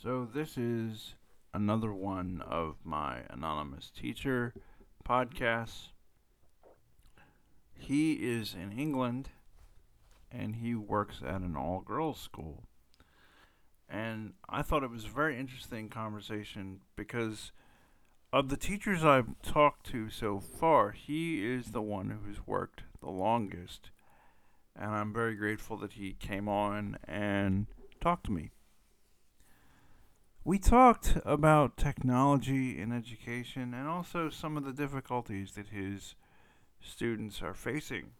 So, this is another one of my anonymous teacher podcasts. He is in England and he works at an all girls school. And I thought it was a very interesting conversation because of the teachers I've talked to so far, he is the one who's worked the longest. And I'm very grateful that he came on and talked to me. We talked about technology in education and also some of the difficulties that his students are facing.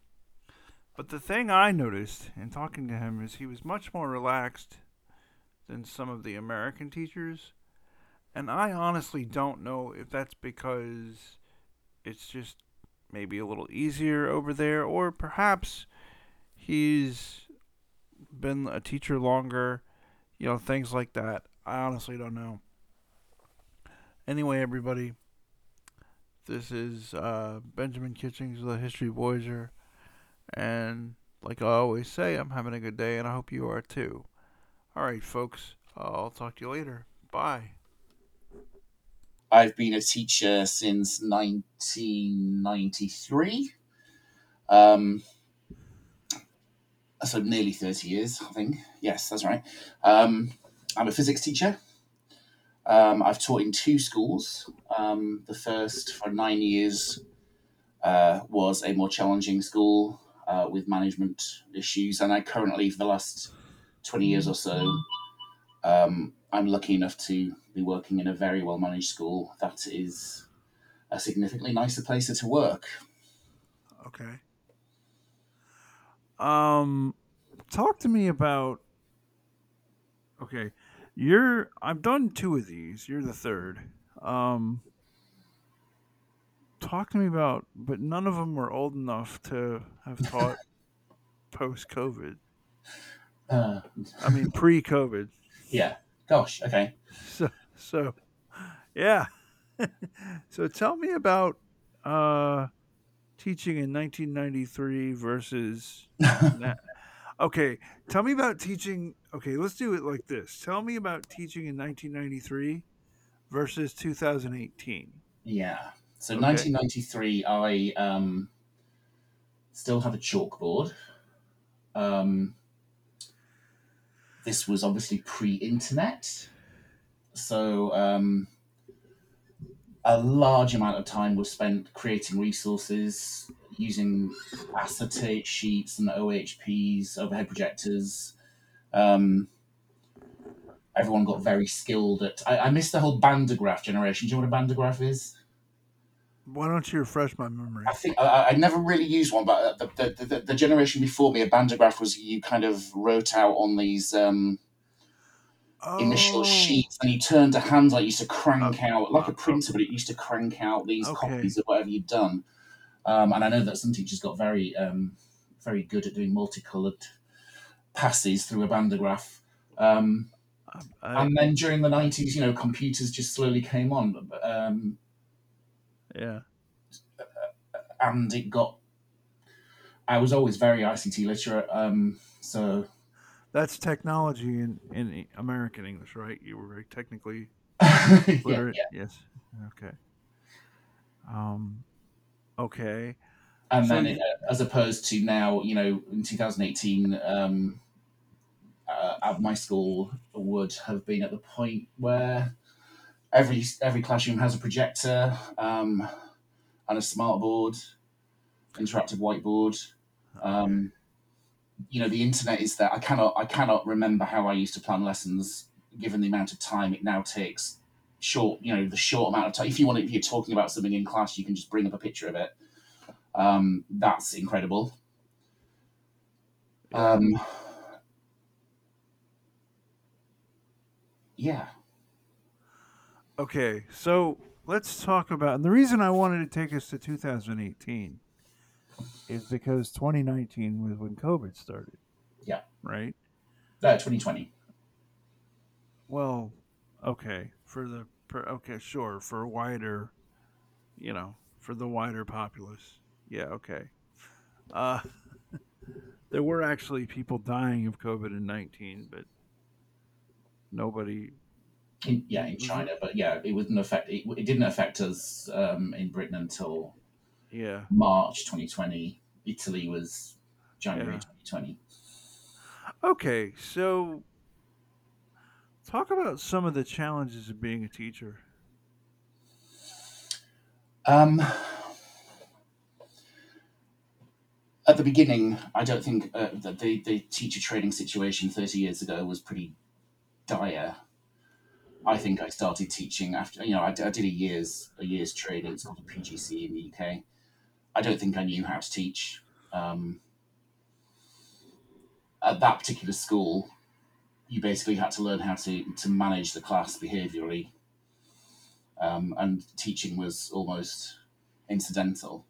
But the thing I noticed in talking to him is he was much more relaxed than some of the American teachers. And I honestly don't know if that's because it's just maybe a little easier over there, or perhaps he's been a teacher longer, you know, things like that. I honestly don't know. Anyway, everybody, this is uh, Benjamin Kitchings, the History Voyager, and like I always say, I'm having a good day, and I hope you are too. All right, folks, I'll talk to you later. Bye. I've been a teacher since 1993. Um, so nearly 30 years, I think. Yes, that's right. Um, I'm a physics teacher. Um, I've taught in two schools. Um, the first for nine years uh, was a more challenging school uh, with management issues, and I currently, for the last 20 years or so, um, I'm lucky enough to be working in a very well managed school that is a significantly nicer place to work. Okay. Um, talk to me about. Okay, you're. I've done two of these. You're the third. Um, talk to me about. But none of them were old enough to have taught post COVID. Uh, I mean, pre COVID. yeah. Gosh. Okay. So, so, yeah. so tell me about uh, teaching in 1993 versus. na- okay, tell me about teaching. Okay, let's do it like this. Tell me about teaching in 1993 versus 2018. Yeah. So Okay. 1993, I um, still have a chalkboard. Um, this was obviously pre-internet, so um, a large amount of time was spent creating resources using acetate sheets and OHPs, overhead projectors. Um, everyone got very skilled at. I, I missed the whole bandograph generation. Do you know what a bandograph is? Why don't you refresh my memory? I think I, I never really used one, but the, the, the, the generation before me, a bandograph was you kind of wrote out on these um, initial Oh, sheets, and you turned a hand like you used to crank Oh, out like a printer, but it used to crank out these Okay. copies of whatever you'd done. Um, and I know that some teachers got very um, very good at doing multicolored passes through a bandograph. Um, I, and then during the nineties, you know, computers just slowly came on. Um, yeah. and it got. I was always very ICT literate, um, so That's technology in, in American English, right? You were very technically yeah, literate. yeah. Yes. Okay. Um. Okay. And So then, it, uh, as opposed to now, you know, in 2018, um, uh, at my school would have been at the point where every every classroom has a projector um, and a smart board, interactive whiteboard. Um, you know, the internet is there. I cannot I cannot remember how I used to plan lessons, given the amount of time it now takes. Short, you know, the short amount of time. If you want, if you're talking about something in class, you can just bring up a picture of it. Um, that's incredible. Um, yeah. Okay, so let's talk about and the reason I wanted to take us to 2018 is because 2019 was when COVID started. Yeah. Right? Uh, 2020. Well, okay, for the for, okay, sure, for wider, you know, for the wider populace. Yeah, okay. Uh there were actually people dying of COVID in 19, but nobody In, yeah, in China, but yeah, it wouldn't affect. It, it didn't affect us um, in Britain until Yeah. March 2020. Italy was January Yeah. 2020. Okay, so talk about some of the challenges of being a teacher. Um, at the beginning, I don't think uh, the, the the teacher training situation 30 years ago was pretty dire. I think I started teaching after you know I did a year's a year's training. It's called a PGCE in the UK. I don't think I knew how to teach. Um, at that particular school, you basically had to learn how to to manage the class behaviourally, um, and teaching was almost incidental.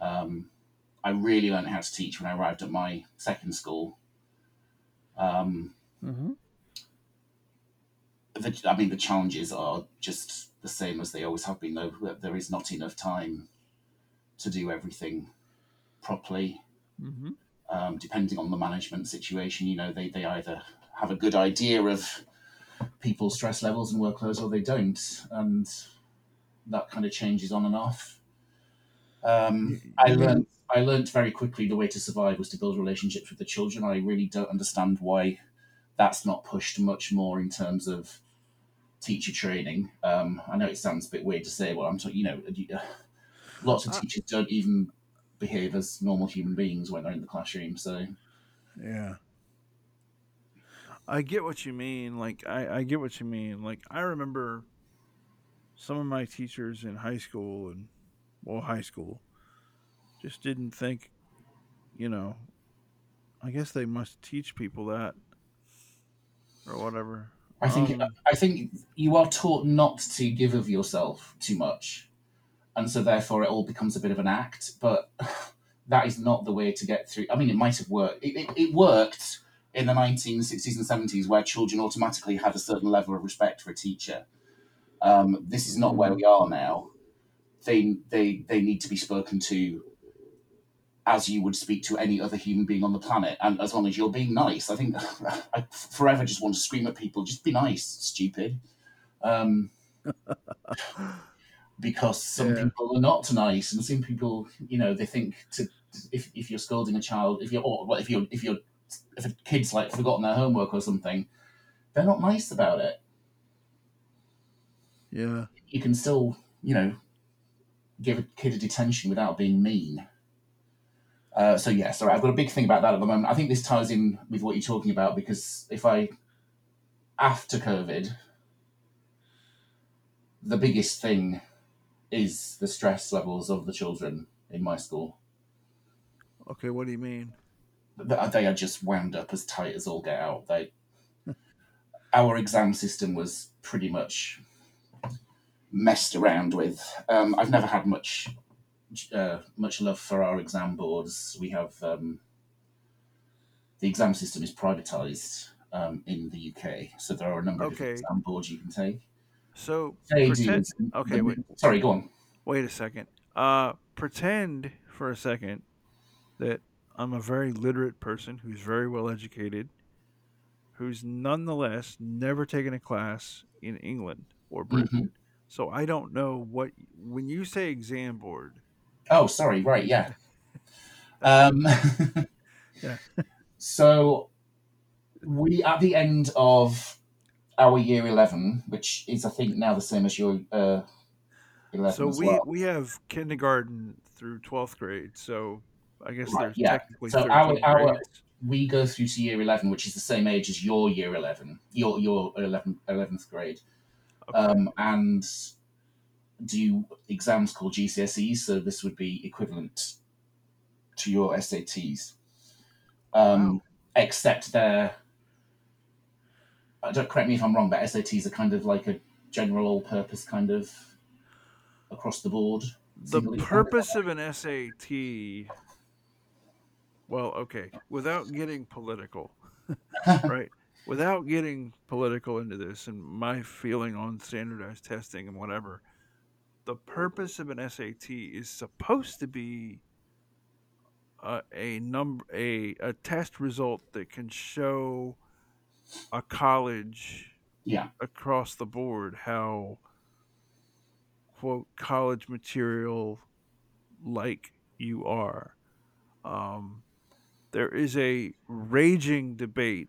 Um, I really learned how to teach when I arrived at my second school. Um, Mm-hmm. the, I mean, the challenges are just the same as they always have been, though. There is not enough time to do everything properly. Mm-hmm. Um, depending on the management situation, you know, they, they either have a good idea of people's stress levels and workloads or they don't. And that kind of changes on and off. Um, I learned I learned very quickly the way to survive was to build relationships with the children. I really don't understand why that's not pushed much more in terms of teacher training. Um, I know it sounds a bit weird to say, well, I'm talking, you know, lots of Uh, teachers don't even behave as normal human beings when they're in the classroom. So Yeah. I get what you mean. Like I, I get what you mean. Like I remember some of my teachers in high school and well high school just didn't think you know I guess they must teach people that or whatever. I think Um, I think you are taught not to give of yourself too much, and so therefore it all becomes a bit of an act. But that is not the way to get through. I mean, it might have worked. It, it, it worked in the 1960s and 70s, where children automatically had a certain level of respect for a teacher. Um, this is not where we are now. They they they need to be spoken to as you would speak to any other human being on the planet, and as long as you're being nice. I think I forever just want to scream at people, just be nice, stupid. Um, because some Yeah. people are not nice, and some people, you know, they think to if, if you're scolding a child, if you're or well, if you're if you're if a kid's like forgotten their homework or something, they're not nice about it. Yeah. You can still, you know, give a kid a detention without being mean. Uh, so yeah, sorry, I've got a big thing about that at the moment. I think this ties in with what you're talking about because if I after COVID, the biggest thing is the stress levels of the children in my school. Okay, what do you mean? Th- They are just wound up as tight as all get out. They, our exam system was pretty much messed around with. Um, I've never had much uh, much love for our exam boards. We have um, the exam system is privatized um, in the UK, so there are a number of Okay. exam boards you can take. So They pretend, do. okay, wait. Sorry, go on. wait a second. Uh pretend for a second that I'm a very literate person who's very well educated, who's nonetheless never taken a class in England or Britain. Mhm. So I don't know what when you say exam board. Oh, sorry. Right. Yeah. Um, Yeah. So we at the end of our year eleven, which is I think now the same as your uh, eleven So we well. we have kindergarten through 12th grade. So I guess Right, yeah. technically So 13 our- our- grades. We go through to year eleven, which is the same age as your year eleven, your your 11, 11th grade, Okay. um, and do exams called GCSEs. So this would be equivalent to your SATs, um, Wow. except they're. I don't correct me if I'm wrong, but SATs are kind of like a general all-purpose kind of across the board. the purpose of an SAT well okay without getting political right without getting political into this and my feeling on standardized testing and whatever the purpose of an SAT is supposed to be a, a number a, a test result that can show a college Yeah. across the board how quote college material like you are. Um, there is a raging debate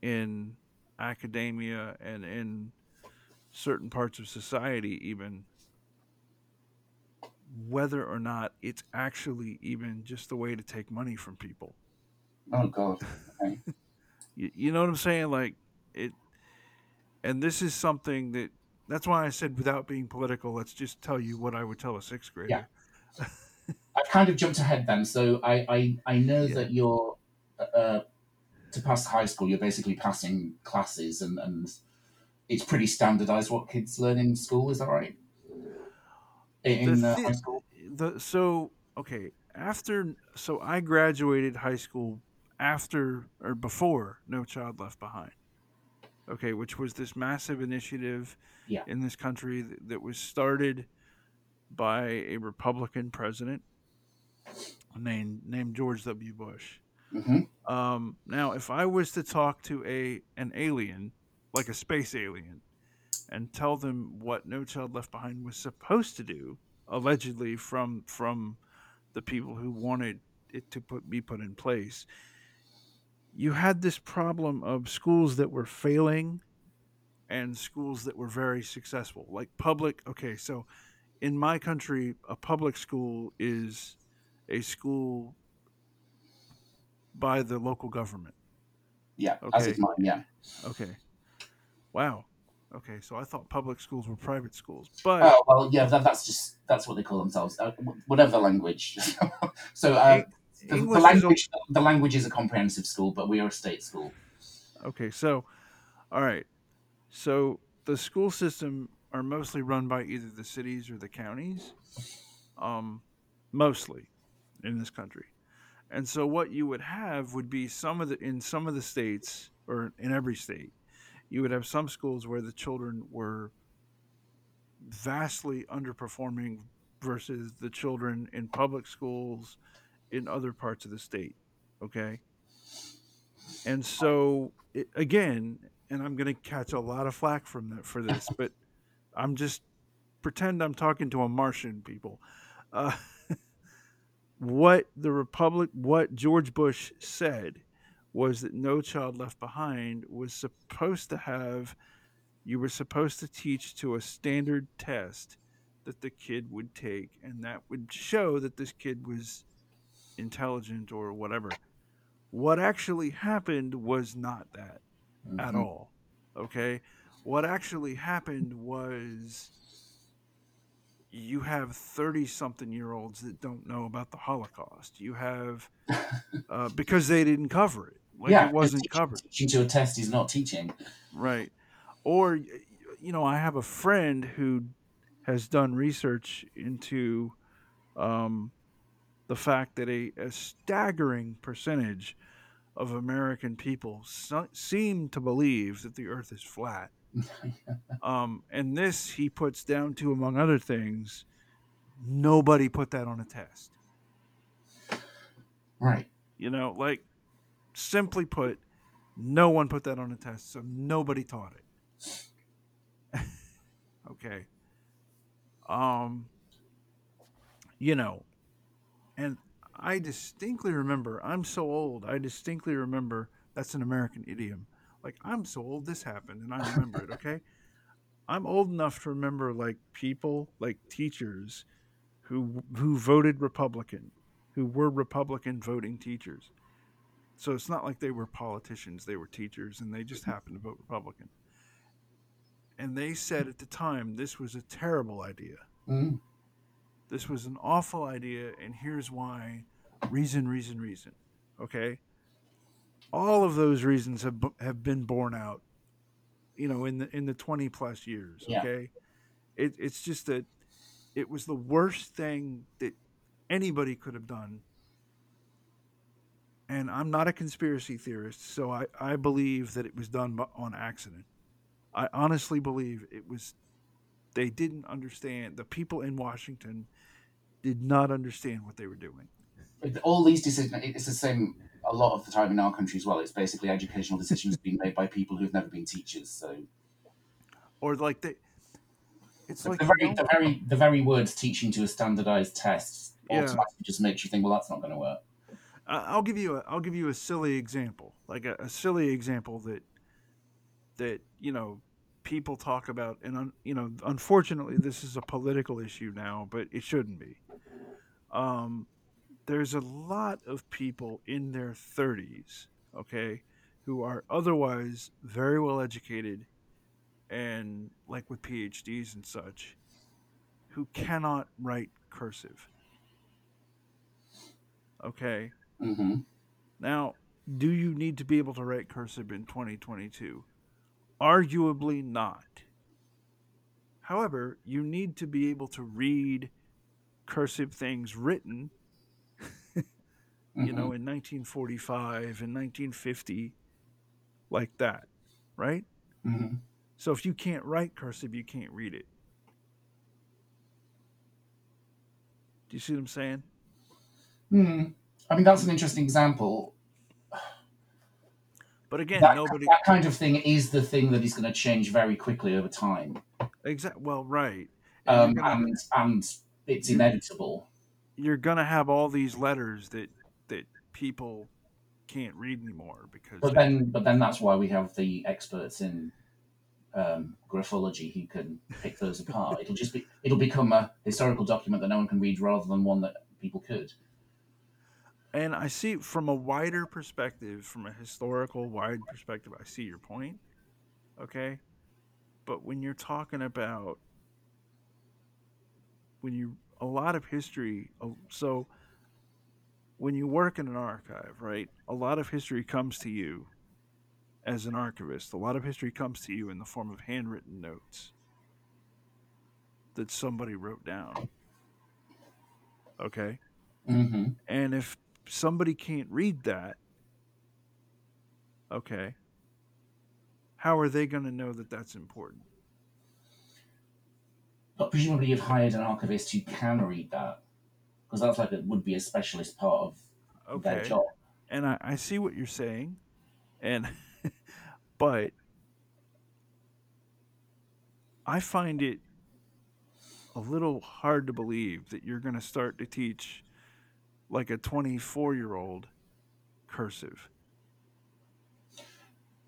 in academia and in certain parts of society, even whether or not it's actually even just the way to take money from people. Oh God. You, you know what I'm saying? Like it, and this is something that that's why I said without being political, let's just tell you what I would tell a sixth Yeah. I've kind of jumped ahead then. So I I, I know Yeah. that you're uh, to pass high school, you're basically passing classes, and and it's pretty standardized what kids learn in school. Is that right? In, The uh, high school. the so okay after so I graduated high school after or before No Child Left Behind. Okay, which was this massive initiative Yeah. in this country that, that was started by a Republican president named named George W. Bush. hmm Um, now, if I was to talk to a an alien, like a space alien, and tell them what No Child Left Behind was supposed to do, allegedly from from the people who wanted it to put be put in place, you had this problem of schools that were failing and schools that were very successful. Like public, okay, so in my country, a public school is a school by the local government. Yeah. As Okay. is mine. Yeah. Okay. Wow. Okay, so I thought public schools were private schools, but Oh well, yeah. That, that's just that's what they call themselves. Uh, whatever language. so uh, the, the language the language is a comprehensive school, but we are a state school. okay. So, all right. So the school system are mostly run by either the cities or the counties, um, mostly in this country. And so what you would have would be some of the in some of the states or in every state, you would have some schools where the children were vastly underperforming versus the children in public schools in other parts of the state. Okay. And so, it, again, and I'm going to catch a lot of flack from that for this, but I'm just pretend I'm talking to a Martian people. Uh, what the Republic, what George Bush said was that No Child Left Behind was supposed to have, you were supposed to teach to a standard test that the kid would take, and that would show that this kid was intelligent or whatever. What actually happened was not that at Mhm. all. Okay? What actually happened was you have 30 something year olds that don't know about the Holocaust. You have, uh, because they didn't cover it. Like yeah, it wasn't teaching, covered. teaching to a test is not teaching. Right. Or, you know, I have a friend who has done research into um, the fact that a, a staggering percentage of American people so- seem to believe that the earth is flat. Um, and this he puts down to, among other things, nobody put that on a test. Right. You know, like simply put, no one put that on a test, so nobody taught it. okay. Um, you know, and I distinctly remember, I'm so old, I distinctly remember that's an American idiom. Like, I'm so old, this happened, and I remember it, okay? I'm old enough to remember, like, people, like teachers who, who voted Republican, who were Republican voting teachers. So it's not like they were politicians, they were teachers, and they just happened to vote Republican. And they said at the time this was a terrible idea. Mm. This was an awful idea, and here's why. Reason, reason, reason. Okay? All of those reasons have, have been borne out, you know, in the in the 20 plus years. Yeah. Okay? It, it's just that it was the worst thing that anybody could have done. And I'm not a conspiracy theorist, so I, I believe that it was done on accident. I honestly believe it was they didn't understand the people in Washington did not understand what they were doing. All these decisions, it's the same a lot of the time in our country as well. It's basically educational decisions being made by people who've never been teachers. So or like they. It's like the very, the very, the very words teaching to a standardized test Yeah. automatically just makes you think, well, that's not going to work. I'll give you a I'll give you a silly example, like a, a silly example that that you know people talk about, and un, you know, unfortunately, this is a political issue now, but it shouldn't be. Um, there's a lot of people in their 30s, okay, who are otherwise very well educated and like with PhDs and such, who cannot write cursive. Okay. hmm Now, do you need to be able to write cursive in 2022? Arguably not. However, you need to be able to read cursive things written, you know, in 1945 and 1950, like that, right? hmm So if you can't write cursive, you can't read it. Do you see what I'm saying? Hmm. I mean, that's an interesting example. But again, that, nobody that kind of thing is the thing that is going to change very quickly over time, exact well, right. um, gonna- and and it's You're- inevitable. you're gonna have all these letters that that people can't read anymore because But then, but then that's why we have the experts in um, graphology who can pick those apart. It'll just be it'll become a historical document that no one can read, rather than one that people could. and I see from a wider perspective, from a historical wide perspective, I see your point. Okay, but when you're talking about when you a lot of history, uh, so when you work in an archive, right? A lot of history comes to you as an archivist. A lot of history comes to you in the form of handwritten notes that somebody wrote down. Okay? hmm And if somebody can't read that, okay, how are they going to know that that's important? But presumably, you've hired an archivist who can read that, because that's like it would be a specialist part of their job. And I, I see what you're saying. And, but I find it a little hard to believe that you're going to start to teach like a 24 year old cursive.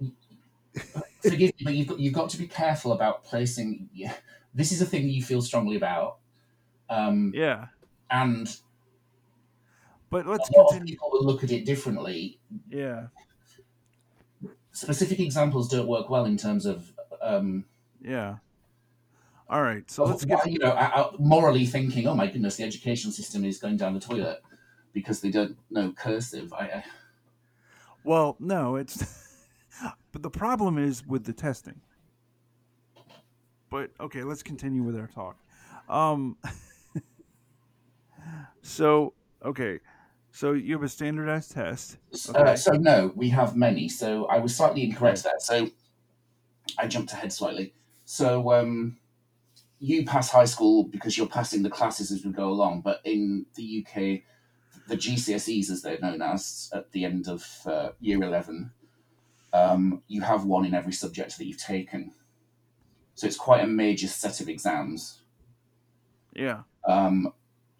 Forgive me, but you've got, you've got to be careful about placing. Yeah, this is a thing you feel strongly about, um, Yeah. And But let's a lot of continue. people will look at it differently. Yeah. Specific examples don't work well in terms of, um, Yeah. All right. So of let's get. you know, uh, morally thinking, oh my goodness, the education system is going down the toilet because they don't know cursive. I, I Well, no, it's. But the problem is with the testing. But okay, let's continue with our talk. Um. so okay, so you have a standardized test. Uh, so no, we have many. So I was slightly incorrect there. So I jumped ahead slightly. So um, you pass high school because you're passing the classes as we go along. But in the UK, the GCSEs, as they're known as, at the end of uh, year eleven, um, you have one in every subject that you've taken. So it's quite a major set of exams Yeah. um,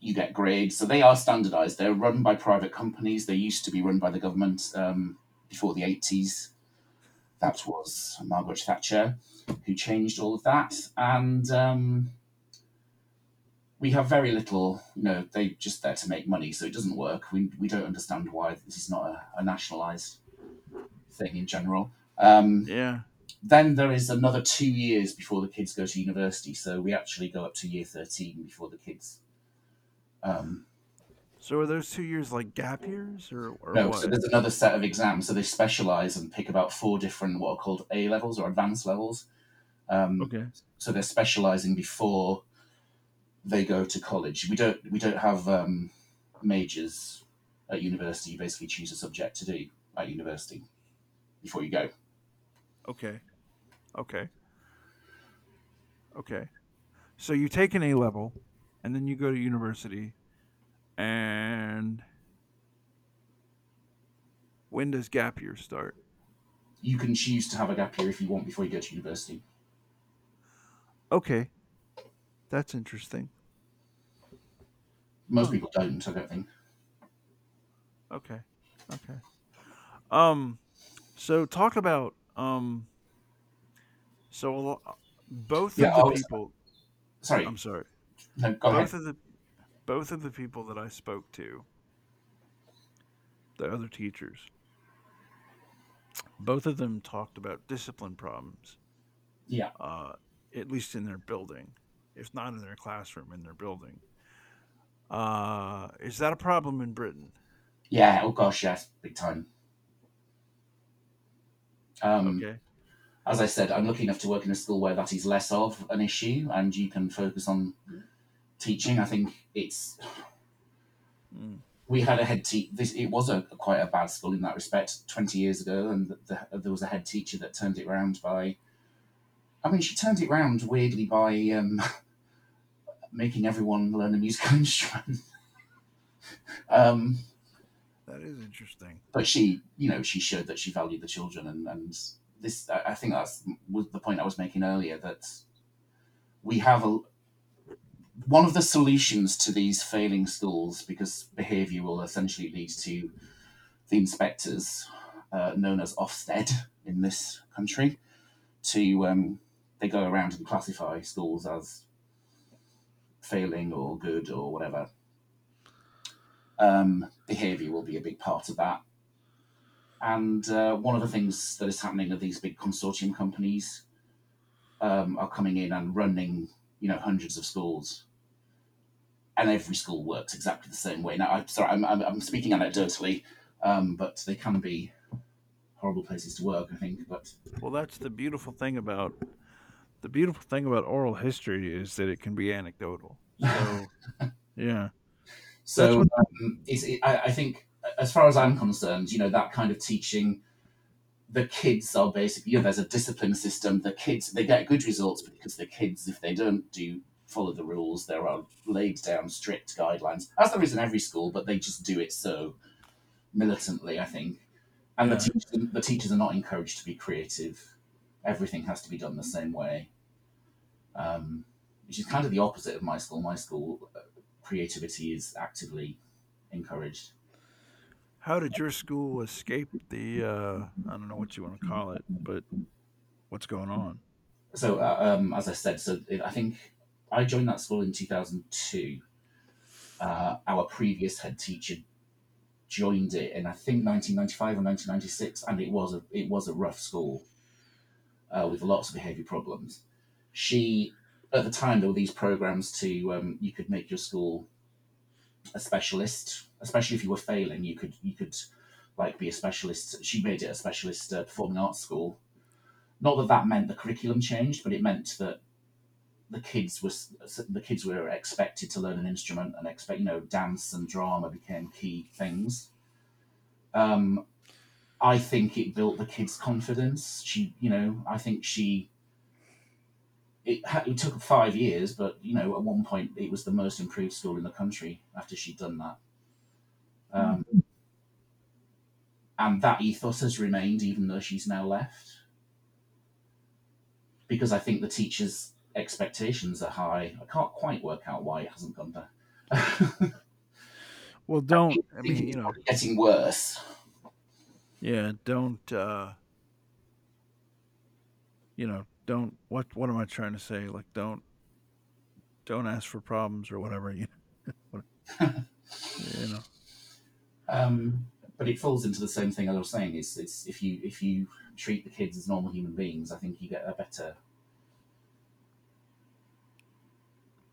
you get grades. So they are standardized. They're run by private companies. They used to be run by the government um, before the 80s. That was Margaret Thatcher who changed all of that. And um, we have very little, you know, they're just there to make money. So it doesn't work. We, we don't understand why this is not a, a nationalized thing in general. Um, Yeah. then there is another two years before the kids go to university. So we actually go up to year 13 before the kids. Um, So are those two years like gap years or, or no, what? so there's another set of exams. So they specialize and pick about four different what are called A levels or advanced levels. Um, okay. So they're specializing before they go to college. We don't we don't have um, majors at university. You basically choose a subject to do at university before you go. Okay. Okay. Okay. So you take an A level and then you go to university and when does gap year start? You can choose to have a gap year if you want before you go to university. Okay, that's interesting. Most people don't, I don't think. Okay, okay. Um, so talk about um. So both Yeah, of the was, people. sorry, I'm sorry. no, go ahead. Both of the both of the people that I spoke to, the other teachers, both of them talked about discipline problems. Yeah, Uh, at least in their building, if not in their classroom, in their building. Uh, is that a problem in Britain? yeah, oh gosh, yes, big time. Um, Okay. as I said, I'm lucky enough to work in a school where that is less of an issue and you can focus on teaching. I think it's Mm. we had a head teacher. This it was a quite a bad school in that respect twenty years ago, and the, the, there was a head teacher that turned it round by. I mean, she turned it round weirdly by um, making everyone learn a musical instrument. um, That is interesting. but she, you know, she showed that she valued the children, and and this, I I think that's was the point I was making earlier that we have a one of the solutions to these failing schools because behaviour will essentially lead to the inspectors, uh, known as Ofsted in this country, to um, they go around and classify schools as failing or good or whatever. Um, behaviour will be a big part of that. And uh, one of the things that is happening are these big consortium companies um, are coming in and running, you know, hundreds of schools, and every school works exactly the same way. Now, I'm sorry, I'm, I'm, I'm speaking anecdotally, um, but they can be horrible places to work, I think. But Well, that's the beautiful thing about the beautiful thing about oral history is that it can be anecdotal. So, yeah, so um, it, I, I think, as far as I'm concerned, you know, that kind of teaching, the kids are basically, you know, there's a discipline system. The kids, they get good results because the kids, if they don't do follow the rules, there are laid down strict guidelines, as there is in every school, but they just do it so militantly, I think. And the Yeah. teachers, the teachers are not encouraged to be creative. Everything has to be done the same way, um, which is kind of the opposite of my school. My school, uh, creativity is actively encouraged. How did your school escape the uh, I don't know what you want to call it, but what's going on? So, uh, um, as I said, so I think I joined that school in 2002. Uh, our previous head teacher joined it in I think 1995 or 1996, and it was a it was a rough school uh, with lots of behaviour problems. She at the time there were these programs to um, you could make your school a specialist, especially if you were failing. You could you could like be a specialist. She made it a specialist uh, performing arts school. Not that that meant the curriculum changed, but it meant that the kids was the kids were expected to learn an instrument and expect you know dance and drama became key things. Um, I think it built the kids' confidence. She, you know, I think she. It, it took five years, but you know, at one point it was the most improved school in the country after she'd done that. Um, and that ethos has remained even though she's now left. Because I think the teachers' expectations are high. I can't quite work out why it hasn't gone down. Well, don't I mean you know getting worse. yeah don't uh, you know don't what what am I trying to say like don't don't ask for problems or whatever you you know Um, but it falls into the same thing as I was saying. Is it's if you if you treat the kids as normal human beings, I think you get a better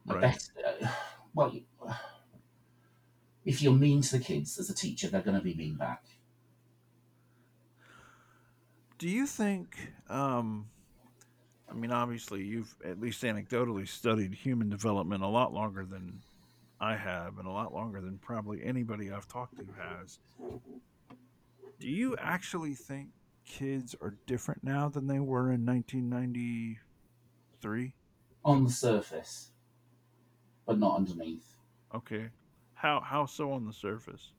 a better. Uh, well, if you're mean to the kids as a teacher, they're going to be mean back. Do you think? Um, I mean, obviously, you've at least anecdotally studied human development a lot longer than I have, and a lot longer than probably anybody I've talked to has. Do you actually think kids are different now than they were in 1993? on the surface, but not underneath. Okay, how how so on the surface?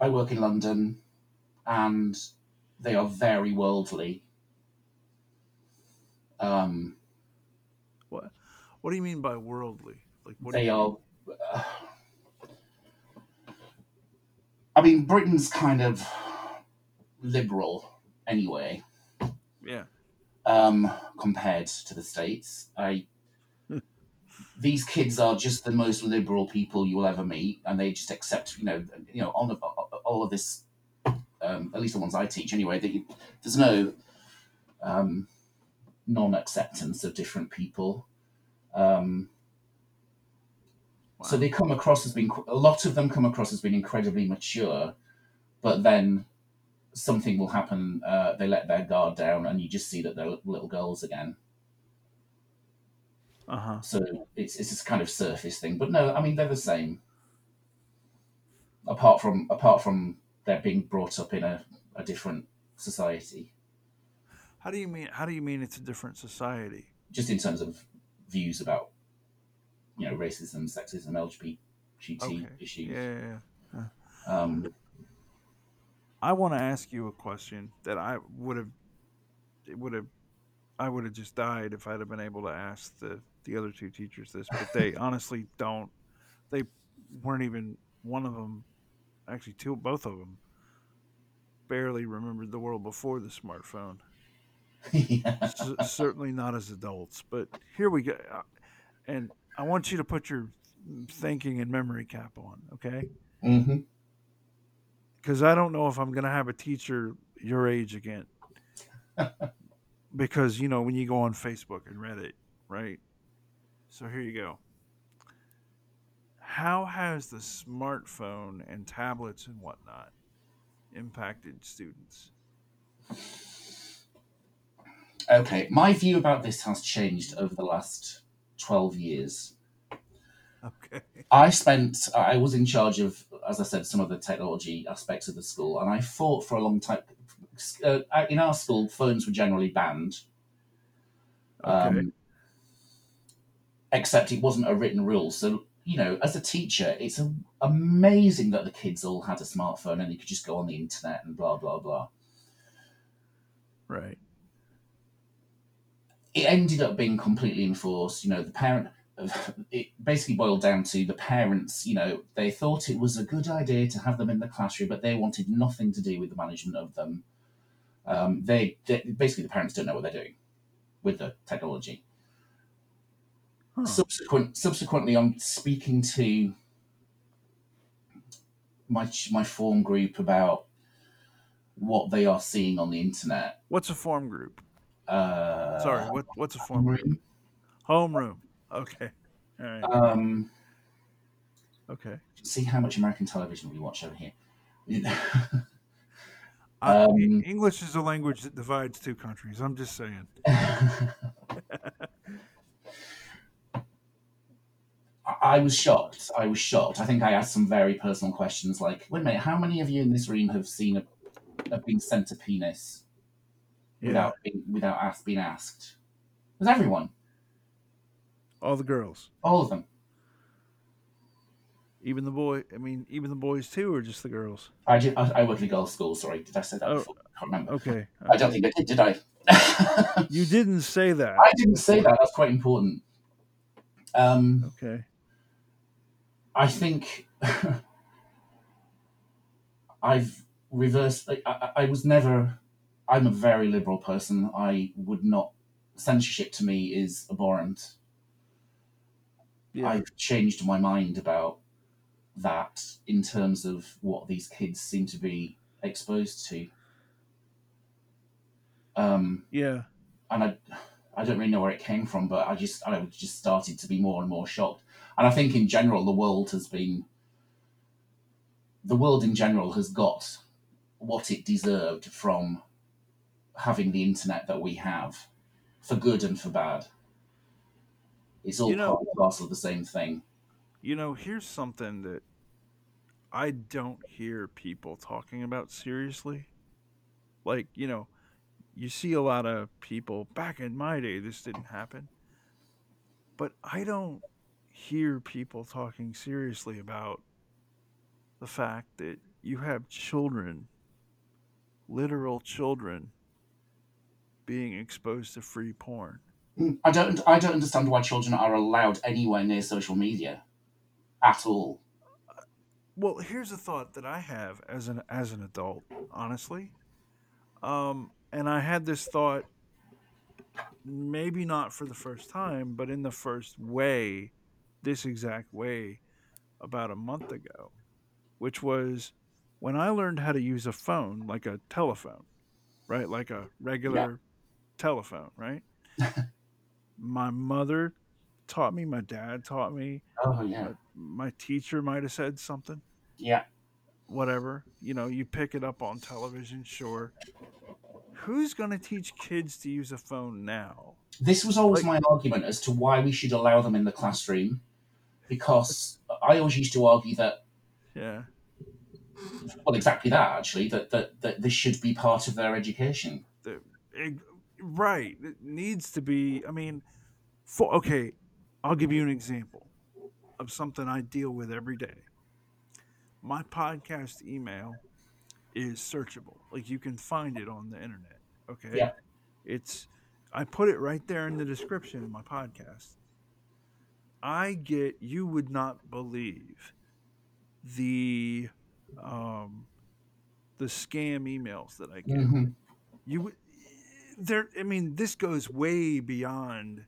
I work in London, and they are very worldly. Um, What What do you mean by worldly? Like they are. Uh, I mean, Britain's kind of liberal anyway, Yeah. um, compared to the states. I these kids are just the most liberal people you will ever meet, and they just accept, you know, you know, all of all of this. Um, at least the ones I teach, anyway. That you, there's no um, non-acceptance of different people. Um, So they come across as being a lot of them come across as being incredibly mature, but then something will happen. Uh, they let their guard down, and you just see that they're little girls again. Uh huh. So it's it's this kind of surface thing. But no, I mean they're the same. Apart from apart from they're being brought up in a, a different society, How do you mean? How do you mean it's a different society? just in terms of views about you know racism, sexism, LGBT Okay. issues. Yeah. yeah, yeah. Um, I want to ask you a question that I would have, it would have, I would have just died if I'd have been able to ask the the other two teachers this, but they honestly don't. They weren't even one of them, actually two, both of them, barely remembered the world before the smartphone. yeah. C- certainly not as adults, but here we go. Uh, And I want you to put your thinking and memory cap on, okay? hmm because I don't know if I'm going to have a teacher your age again. because, you know, when you go on Facebook and Reddit, right? So here you go. How has the smartphone and tablets and whatnot impacted students? Okay, my view about this has changed over the last 12 years. Okay. I spent, I was in charge of, as I said, some of the technology aspects of the school, and I fought for a long time. Uh, in our school, phones were generally banned, Okay. um, except it wasn't a written rule. So, you know, as a teacher, it's a, amazing that the kids all had a smartphone and you could just go on the internet and blah, blah, blah. right. It ended up being completely enforced. You know, the parent, it basically boiled down to the parents, you know, they thought it was a good idea to have them in the classroom, but they wanted nothing to do with the management of them. Um, they, they basically the parents don't know what they're doing with the technology. Huh. Subsequent, subsequently, I'm speaking to my my form group about what they are seeing on the internet. What's a form group? Uh, Sorry, what what's a form group? Homeroom. Okay. All right. Um, Okay. see how much American television we watch over here. I- Um, English is a language that divides two countries. I'm just saying. I was shocked. I was shocked. I think I asked some very personal questions like, wait a minute, how many of you in this room have seen a have been sent a penis Yeah. without being, without ask, being asked? It was everyone, All the girls. all of them. Even the boy. I mean, even the boys too, or just the girls? I, did, I, I in a girls' school. Sorry, did I say that Oh, before? I can't remember. Okay. I don't think I did. Did I? You didn't say that. I didn't say that. That's quite important. Um, Okay. I think I've reversed. I, I, I was never. I'm a very liberal person. I would not. Censorship to me is abhorrent. Yeah. I've changed my mind about that in terms of what these kids seem to be exposed to. Um, yeah. and I, I don't really know where it came from, but I just, I just started to be more and more shocked. And I think in general, the world has been, the world in general has got what it deserved from having the internet that we have, for good and for bad. It's all You know- part and parcel of the same thing. You know, here's something that I don't hear people talking about seriously. Like, you know, you see a lot of people back in my day, this didn't happen. But I don't hear people talking seriously about the fact that you have children, literal children, being exposed to free porn. I don't. I don't understand why children are allowed anywhere near social media, at all. Well, here's a thought that I have as an as an adult, honestly. Um, and I had this thought maybe not for the first time, but in the first way, this exact way about a month ago, which was when I learned how to use a phone, like a telephone, right? Like a regular. Telephone, right? my mother taught me, my dad taught me, Oh yeah. uh, my teacher might have said something, Yeah. whatever. You know, you pick it up on television, sure. Who's going to teach kids to use a phone now? This was always Like- my argument as to why we should allow them in the classroom, because I always used to argue that Yeah. well, exactly that actually that that, that this should be part of their education. Eg- right. It needs to be. I mean, for okay, I'll give you an example of something I deal with every day. My podcast email is searchable. Like you can find it on the internet. Okay. Yeah. It's I put it right there in the description of my podcast. I get you would not believe the um the scam emails that I get Mhm. you would there i mean this goes way beyond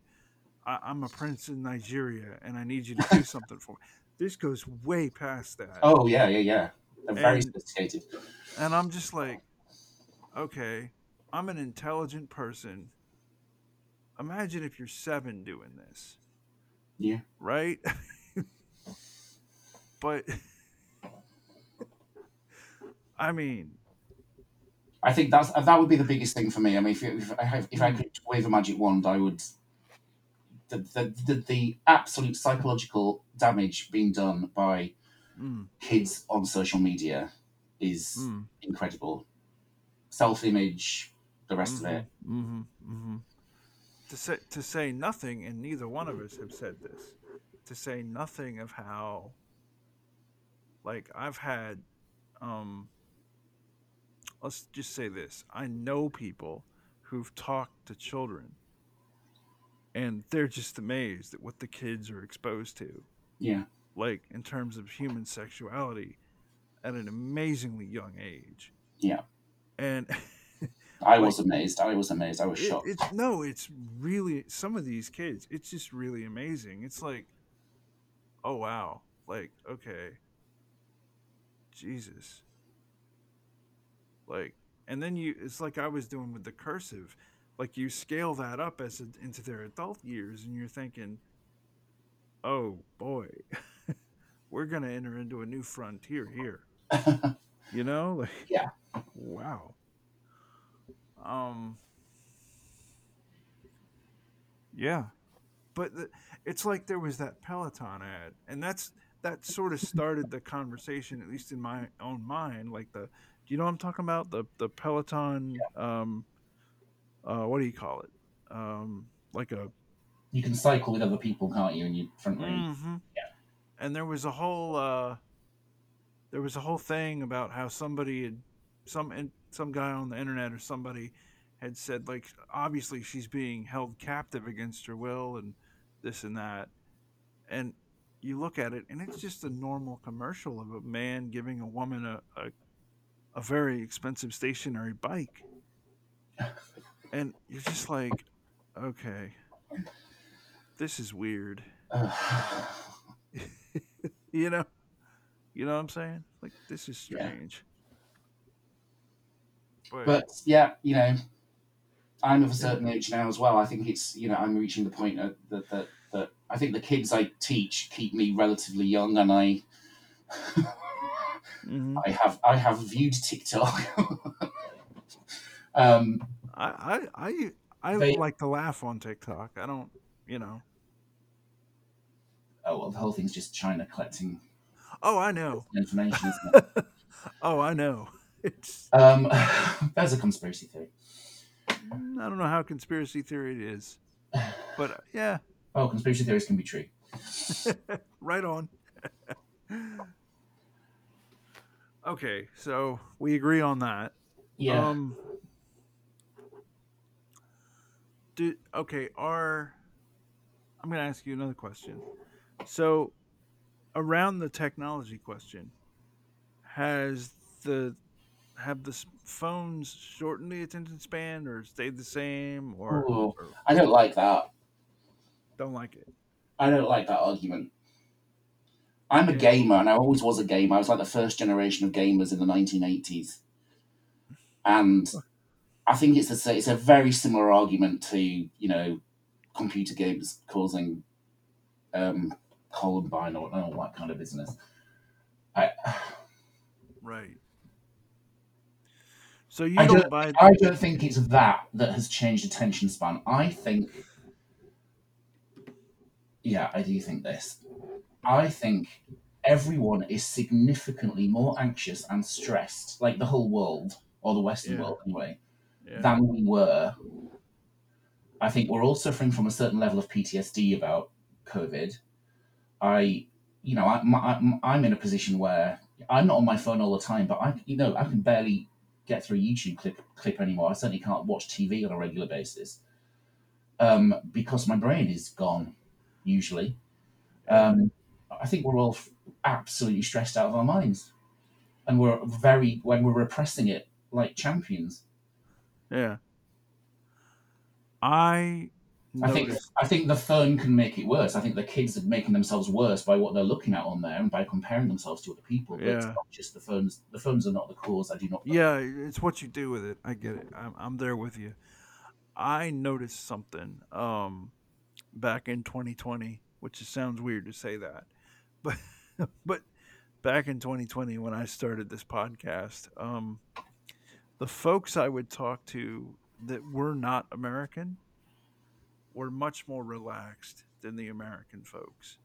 I, i'm a prince in nigeria and i need you to do something for me this goes way past that Oh yeah, yeah, yeah. They're very sophisticated. and i'm just like okay i'm an intelligent person imagine if you're seven doing this Yeah. right but i mean I think that's that would be the biggest thing for me. I mean, if, if I have, if I Mm. could wave a magic wand, I would. The, the, the, the absolute psychological damage being done by mm, kids on social media is mm, incredible. Self image, the rest of it. hmm hmm To say to say nothing, and neither one of us have said this. To say nothing of how, like I've had, um. Let's just say this: I know people who've talked to children, and they're just amazed at what the kids are exposed to, Yeah. like in terms of human sexuality, at an amazingly young age. Yeah. And I was amazed. I was amazed. I was It- shocked. it's no, it's really some of these kids. It's just really amazing. It's like, oh wow, like okay, Jesus, like, and then you. It's like I was doing with the cursive. Like you scale that up as a, into their adult years, and you're thinking, oh boy, we're gonna enter into a new frontier here. You know, like Yeah. wow. Um. Yeah, but the, it's like there was that Peloton ad, and that's that sort of started the conversation, at least in my own mind. Like the, do you know what I'm talking about? The the Peloton. Um. Uh, what do you call it? Um, like a you can cycle with other people, can't you? In your front room. hmm Yeah. And there was a whole uh, there was a whole thing about how somebody had some some guy on the internet or somebody had said like obviously she's being held captive against her will and this and that. And you look at it and it's just a normal commercial of a man giving a woman a a, a very expensive stationary bike. And you're just like, okay, this is weird. You know you know what i'm saying like this is Yeah. strange but, but yeah, you know, I'm of a certain age now as well. I think it's you know I'm reaching the point that, that I think the kids I teach keep me relatively young, and I Mhm. I have I have viewed TikTok. um, i i i, I They- like to laugh on tiktok i don't you know oh well, the whole thing's just China collecting oh i know information, isn't it? oh i know it's um, there's a conspiracy theory. i don't know how conspiracy theory it is but uh, yeah Oh, conspiracy theories can be true. right on okay so we agree on that Yeah. Um, do okay, are I'm going to ask you another question. So, around the technology question, has the have the phones shortened the attention span or stayed the same or, Ooh, or I don't like that. Don't like it? I don't like that argument. I'm a Yeah. gamer, and I always was a gamer. I was like the first generation of gamers in the 1980s, and I think it's a it's a very similar argument to you know computer games causing um, Columbine or all that kind of business. I Right. So you I don't buy I don't think it's that that has changed attention span. I think, yeah, I do think this. I think everyone is significantly more anxious and stressed, like the whole world or the Western Yeah. world anyway, yeah. than we were. I think we're all suffering from a certain level of PTSD about COVID. I, you know, I, my, I'm in a position where I'm not on my phone all the time, but I, you know, I can barely get through a YouTube clip clip anymore. I certainly can't watch TV on a regular basis um, because my brain is gone. Usually, um, I think we're all absolutely stressed out of our minds, and we're very when we're repressing it like champions. Yeah. I I think noticed I think the phone can make it worse. I think the kids are making themselves worse by what they're looking at on there and by comparing themselves to other people. But it's Yeah. not just the phones. The phones are not the cause. I do not. Yeah, it's what you do with it. I get it. I'm, I'm there with you. I noticed something um, back in 2020, which it sounds weird to say that, but but back in 2020 when I started this podcast, um, the folks I would talk to that were not American were much more relaxed than the American folks.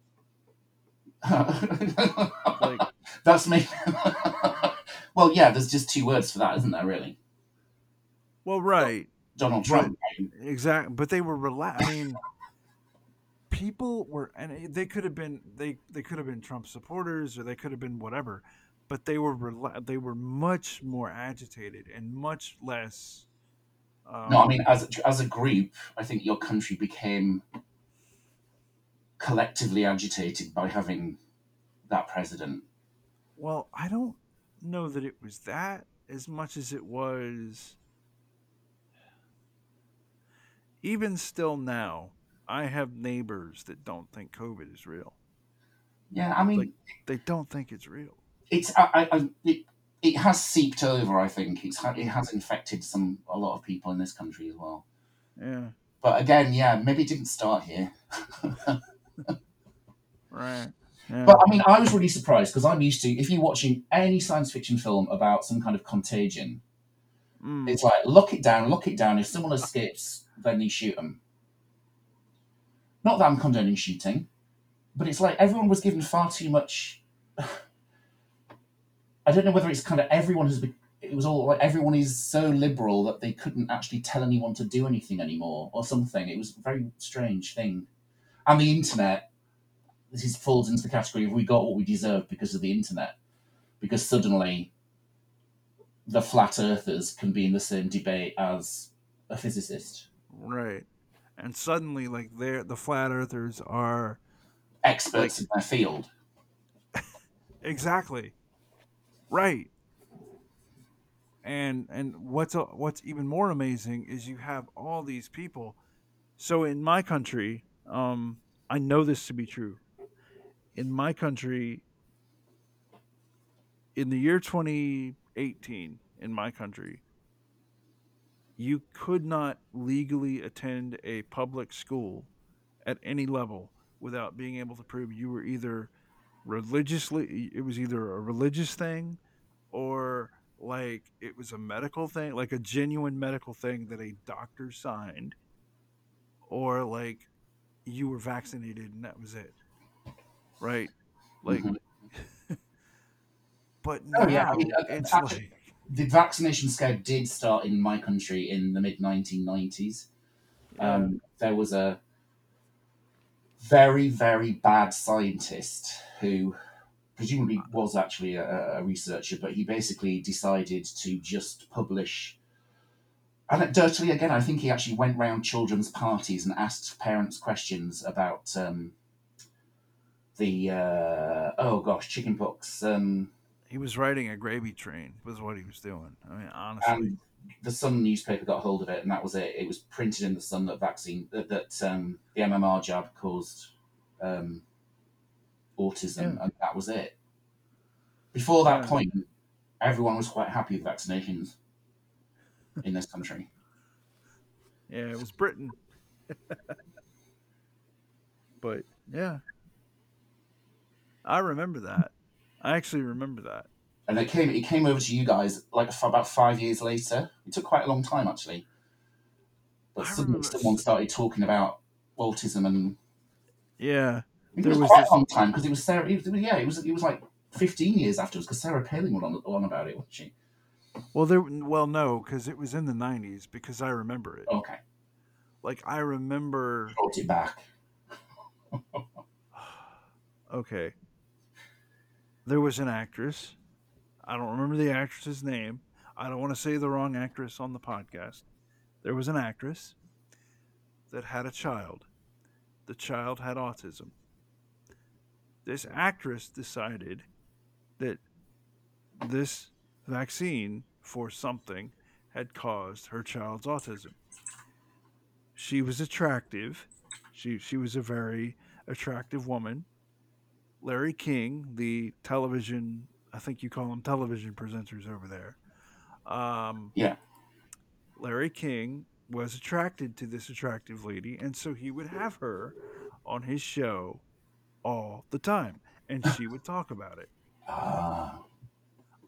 Like, That's me. well, yeah. There's just two words for that, isn't there? Really, well, right, Donald Trump. Exactly, but they were relaxed. I mean, people were, and they could have been they they could have been Trump supporters or they could have been whatever, but they were they were much more agitated and much less. Um, No, I mean, as a, as a group, I think your country became collectively agitated by having that president. well, I don't know that it was that as much as it was. Even still now, I have neighbors that don't think COVID is real. Yeah, I mean, Like- They don't think it's real. it's I, I, it, it has seeped over. I think it's it has infected some a lot of people in this country as well. Yeah, But again, yeah, maybe it didn't start here. right. Yeah. But I mean, I was really surprised because I'm used to if you're watching any science fiction film about some kind of contagion, Mm. it's like lock it down, lock it down. If someone escapes, then you shoot them. Not that I'm condoning shooting, but it's like everyone was given far too much. I don't know whether it's kind of everyone has been. It was all like everyone is so liberal that they couldn't actually tell anyone to do anything anymore or something. It was a very strange thing. And the internet, this is falls into the category of we got what we deserved because of the internet. Because suddenly the flat earthers can be in the same debate as a physicist. Right. And suddenly, like, they're the flat earthers are Experts in their field. exactly right. And and what's a- what's even more amazing is you have all these people. So in my country, um, I know this to be true. In my country, in the year 2018, in my country, you could not legally attend a public school at any level without being able to prove you were either religiously it was either a religious thing or like it was a medical thing like a genuine medical thing that a doctor signed or like you were vaccinated and that was it right like Mhm. but now Oh, yeah, I mean, it's like The vaccination scare did start in my country in the mid 1990s. yeah, Um, there was a very, very bad scientist who presumably was actually a, a researcher, but he basically decided to just publish anecdotally, again, I think he actually went round children's parties and asked parents questions about um, the uh, oh gosh, chickenpox. Um, He was riding a gravy train. Was what he was doing. I mean, honestly. and the Sun newspaper got hold of it, and that was it. It was printed in the Sun that vaccine that, that um, the MMR jab caused um, autism, Yeah. and that was it. Before that Yeah. point, everyone was quite happy with vaccinations in this country. Yeah, it was Britain. but yeah, I remember that. I actually remember that. And it came it came over to you guys like about five years later. It took quite a long time actually, but suddenly someone started talking about autism, and Yeah, it There was, was quite this- a long time because it was Sarah. It was, yeah, it was it was like fifteen years afterwards because Sarah Palin went on, on about it, wasn't she? well, there. Well, no, because it was in the '90s. Because I remember it. Okay, Like I remember. brought it back. Okay. There was an actress. I don't remember the actress's name. I don't want to say the wrong actress on the podcast. There was an actress that had a child. The child had autism. This actress decided that this vaccine for something had caused her child's autism. She was attractive. She she was a very attractive woman. Larry King, the television, I think you call them television presenters over there. Um, Yeah. Larry King was attracted to this attractive lady, and so he would have her on his show all the time, and she would talk about it. Ah,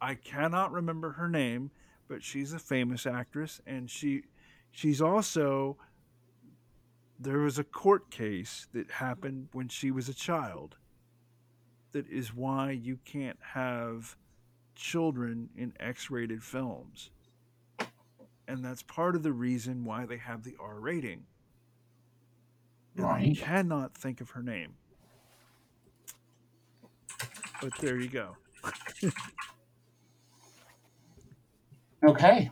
I cannot remember her name, but she's a famous actress, and she she's also there was a court case that happened when she was a child. That is why you can't have children in X-rated films, and that's part of the reason why they have the R rating. And I cannot think of her name, but there you go. okay.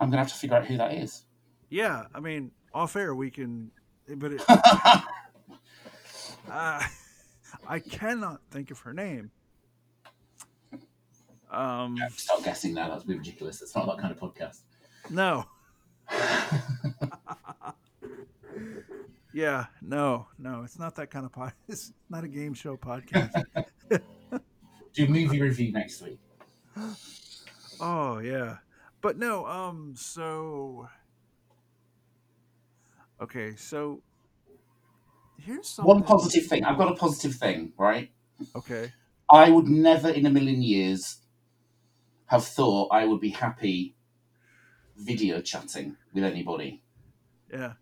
I'm gonna have to figure out who that is. Yeah, I mean, off air we can, but it, uh, I cannot think of her name. Um, Start guessing now. That's ridiculous. It's not that kind of podcast. no. Yeah, no, no, it's not that kind of pod. It's not a game show podcast. Do movie review next week. Oh yeah, but no. Um. So. Okay. So. Here's something. One positive thing. I've got a positive thing, right? Okay. I would never in a million years have thought I would be happy video chatting with anybody Yeah.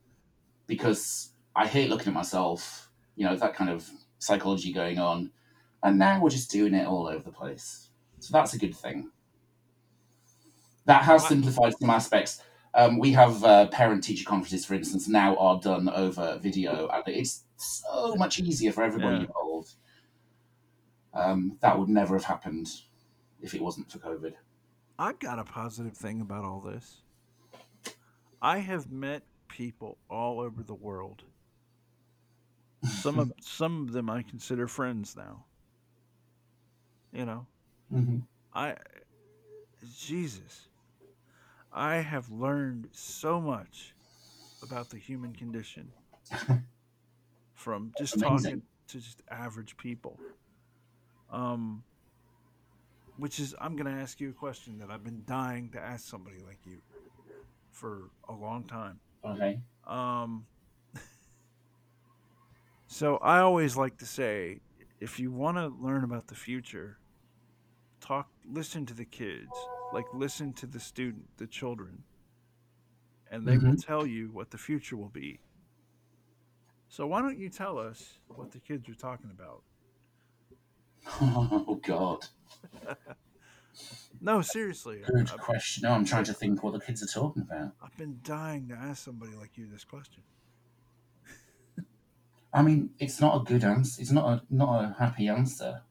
because I hate looking at myself, you know, that kind of psychology going on. And now we're just doing it all over the place. So that's a good thing. That has simplified some aspects. Um, we have uh, parent teacher conferences, for instance, now are done over video, and it's so much easier for everybody Yeah. involved. Um, that would never have happened if it wasn't for COVID. I've got a positive thing about all this. I have met people all over the world. Some of some of them I consider friends now. You know, Mm-hmm. I Jesus. I have learned so much about the human condition from just Amazing. talking to just average people. Um which is I'm going to ask you a question that I've been dying to ask somebody like you for a long time. Okay. Um, so I always like to say, if you want to learn about the future, talk, listen to the kids, like listen to the student, the children, and they will mm-hmm. tell you what the future will be. So why don't you tell us what the kids are talking about? Oh God. No, seriously, Good I've, question. No, I'm trying to think what the kids are talking about. I've been dying to ask somebody like you this question. I mean, it's not a good answer. It's not a not a happy answer.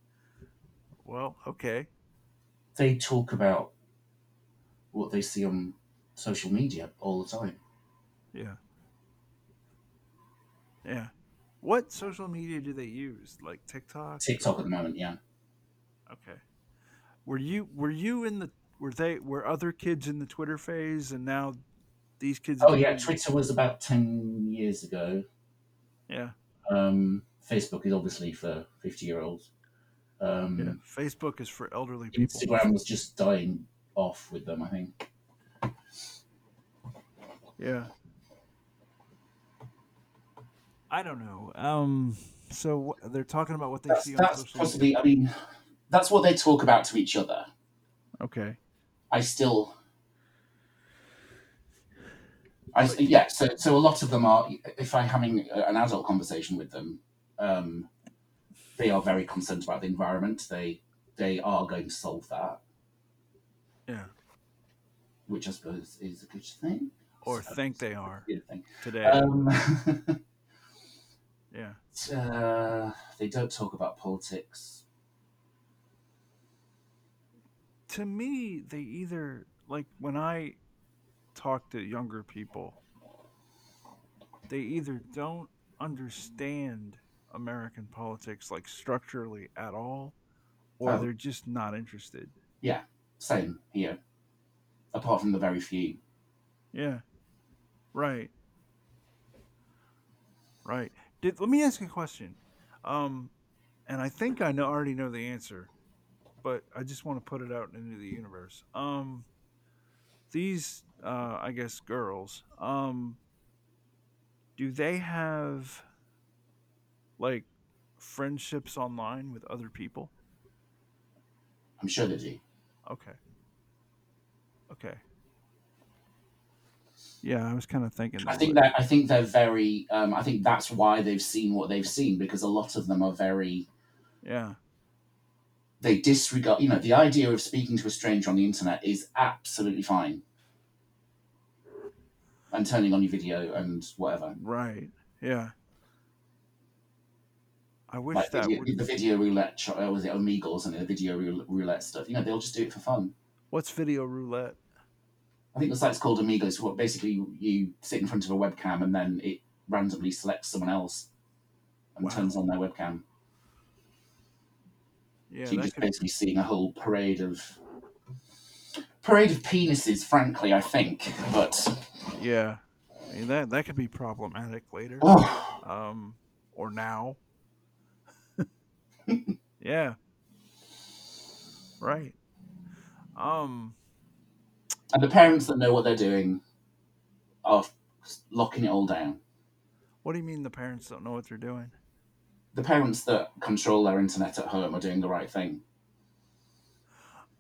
Well, okay, They talk about what they see on social media all the time. Yeah. Yeah. What social media do they use? Like TikTok? TikTok at the moment, yeah. okay. Were you were you in the were they were other kids in the Twitter phase and now these kids Oh yeah, Twitter was about ten years ago. yeah. Um, Facebook is obviously for fifty-year-olds. Yeah. Um, Facebook is for elderly people. Instagram was just dying off with them, I think. Yeah. I don't know. Um so they're talking about what they That's see on that's social media. possibly. I mean, that's what they talk about to each other. Okay. I still. I, yeah, so so a lot of them are. If I'm having an adult conversation with them, um, they are very concerned about the environment. They they are going to solve that, Yeah. which I suppose is a good thing. Or So, think they are good thing. today. Um, yeah. uh, they don't talk about politics. to me they either like when i talk to younger people they either don't understand american politics like structurally at all or Oh. they're just not interested Yeah, same here. Apart from the very few. yeah right right Did, let me ask you a question um and i think i know already know the answer but i just want to put it out into the universe um these uh i guess girls um do they have like friendships online with other people I'm sure they do. Okay okay yeah i was kind of thinking I think that I think they're very. Um, I think that's why they've seen what they've seen because a lot of them are very. yeah They disregard. You know, the idea of speaking to a stranger on the internet is absolutely fine, and turning on your video and whatever. right yeah i wish Like that video, would the video roulette. Uh, was it Omegle and the video roulette stuff? You know, they'll just do it for fun. what's video roulette I think the site's called Amigos. What basically you sit in front of a webcam and then it randomly selects someone else and Wow. turns on their webcam. yeah so you're just could basically seeing a whole parade of parade of penises. Frankly, I think, but Yeah, I mean, that that could be problematic later, oh, um, or now. Yeah, right. Um, and the parents that know what they're doing are locking it all down. what do you mean the parents don't know what they're doing? The parents that control their internet at home are doing the right thing.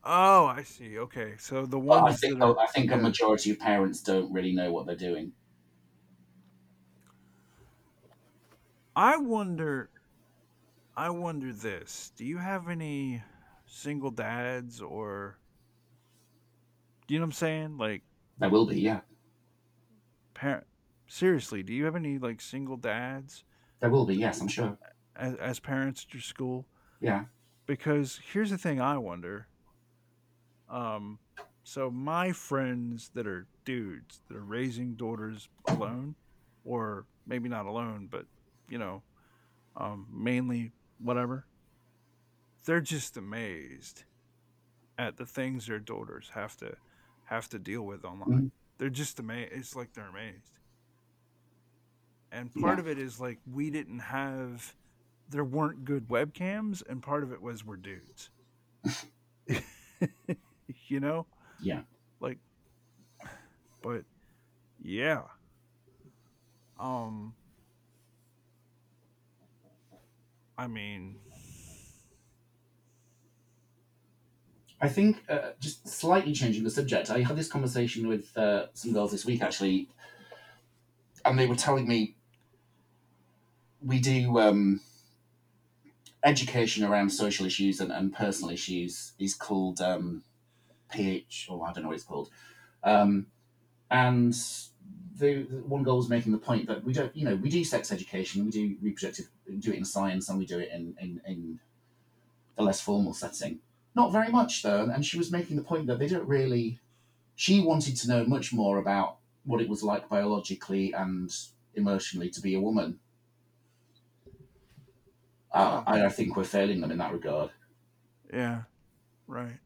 Oh, I see. Okay, so the But I think are, I think a majority of parents don't really know what they're doing. I wonder. I wonder this. Do you have any single dads or? Do you know what I'm saying? Like I will be, yeah, parent. Seriously, do you have any like single dads there will be. Yes, I'm sure. as, as parents at your school? Yeah, because here's the thing I wonder. Um, so my friends that are dudes that are raising daughters alone, or maybe not alone, but you know, um, mainly whatever. They're just amazed at the things their daughters have to have to deal with online. Mhm. They're just amazed. It's like they're amazed. And part Yeah. of it is like we didn't have there weren't good webcams and part of it was we're dudes. you know? yeah. Like but yeah. Um I mean I think uh, just slightly changing the subject. I had this conversation with uh, some girls this week actually, and they were telling me we do um, education around social issues and, and personal issues is called um, PH, or I don't know what it's called. Um, and the, the one goal was making the point that we don't, you know, we do sex education, we do reproductive, we do it in science, and we do it in, in, in the less formal setting. Not very much though, and she was making the point that they don't really she wanted to know much more about what it was like biologically and emotionally to be a woman. Uh, I, I think we're failing them in that regard Yeah. Right.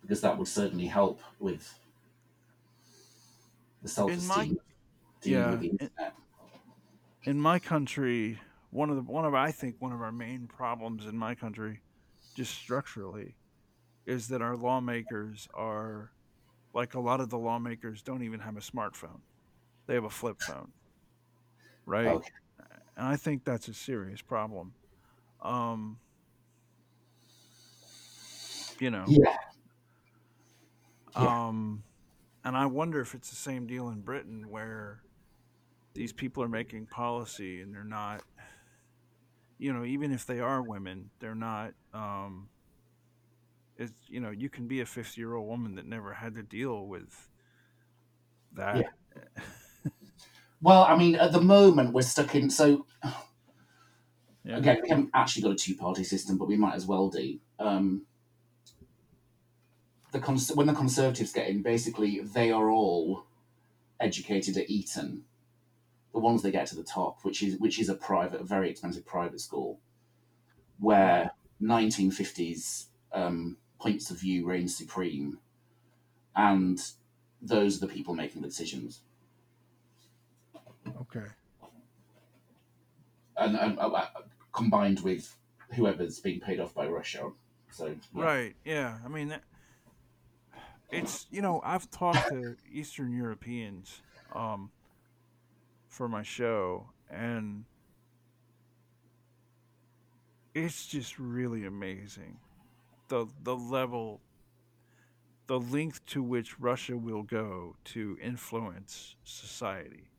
because that would certainly help with the self esteem yeah, in- in my country, one of the one of I think one of our main problems in my country, just structurally, is that our lawmakers are like a lot of the lawmakers don't even have a smartphone. They have a flip phone. Right? Okay. And I think that's a serious problem. Um you know. Yeah. Um and I wonder if it's the same deal in Britain where these people are making policy and they're not you know, even if they are women, they're not um it's you know, you can be a 50-year-old woman that never had to deal with that. Yeah. Well, I mean, at the moment we're stuck in. So Yeah. again, we haven't actually got a two-party system, but we might as well do. Um, the cons- when the Conservatives get in, basically they are all educated at Eton, the ones they get to the top, which is which is a private, a very expensive private school, where 1950s um, points of view reign supreme, and those are the people making the decisions. Okay. and, and uh, uh, combined with whoever's being paid off by Russia. So yeah. Right. Yeah. I mean, that, it's you know I've talked to Eastern Europeans um, for my show, and it's just really amazing the the level, the length to which Russia will go to influence society.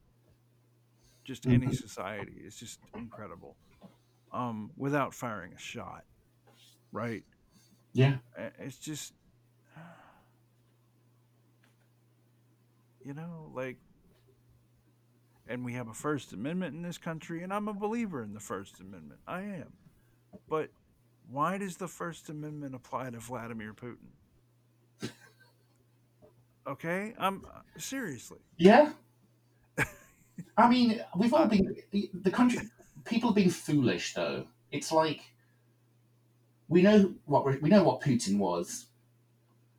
Just any Mhm. society is just incredible, um, without firing a shot, right? yeah, it's just you know like and we have a first amendment in this country and i'm a believer in the first amendment i am but why does the first amendment apply to vladimir putin okay i'm seriously yeah. I mean, we've all been the, the country. People have been foolish, though. It's like we know what we we know what Putin was,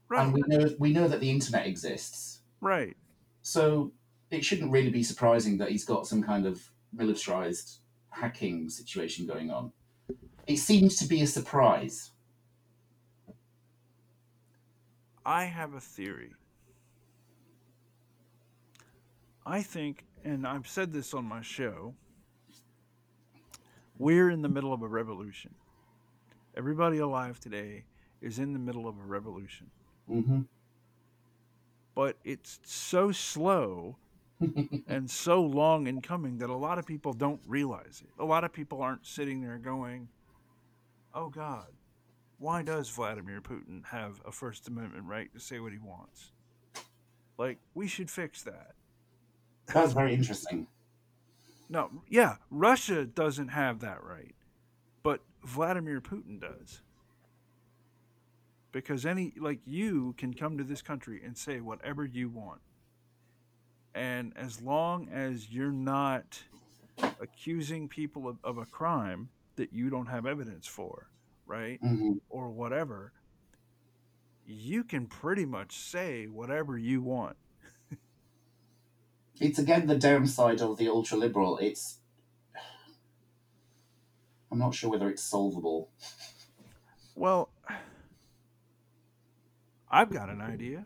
right and we know we know that the internet exists. right So it shouldn't really be surprising that he's got some kind of militarized hacking situation going on. It seems to be a surprise. I have a theory. I think, and I've said this on my show, we're in the middle of a revolution. Everybody alive today is in the middle of a revolution. hmm But it's so slow and so long in coming that a lot of people don't realize it. A lot of people aren't sitting there going, oh God, why does Vladimir Putin have a First Amendment right to say what he wants? Like, we should fix that. That's very interesting. No, yeah, Russia doesn't have that right, but Vladimir Putin does. Because any, like, you can come to this country and say whatever you want. And as long as you're not accusing people of, of a crime that you don't have evidence for, right? hmm Or whatever, you can pretty much say whatever you want. It's again the downside of the ultra liberal. It's I'm not sure whether it's solvable. Well, I've got an idea.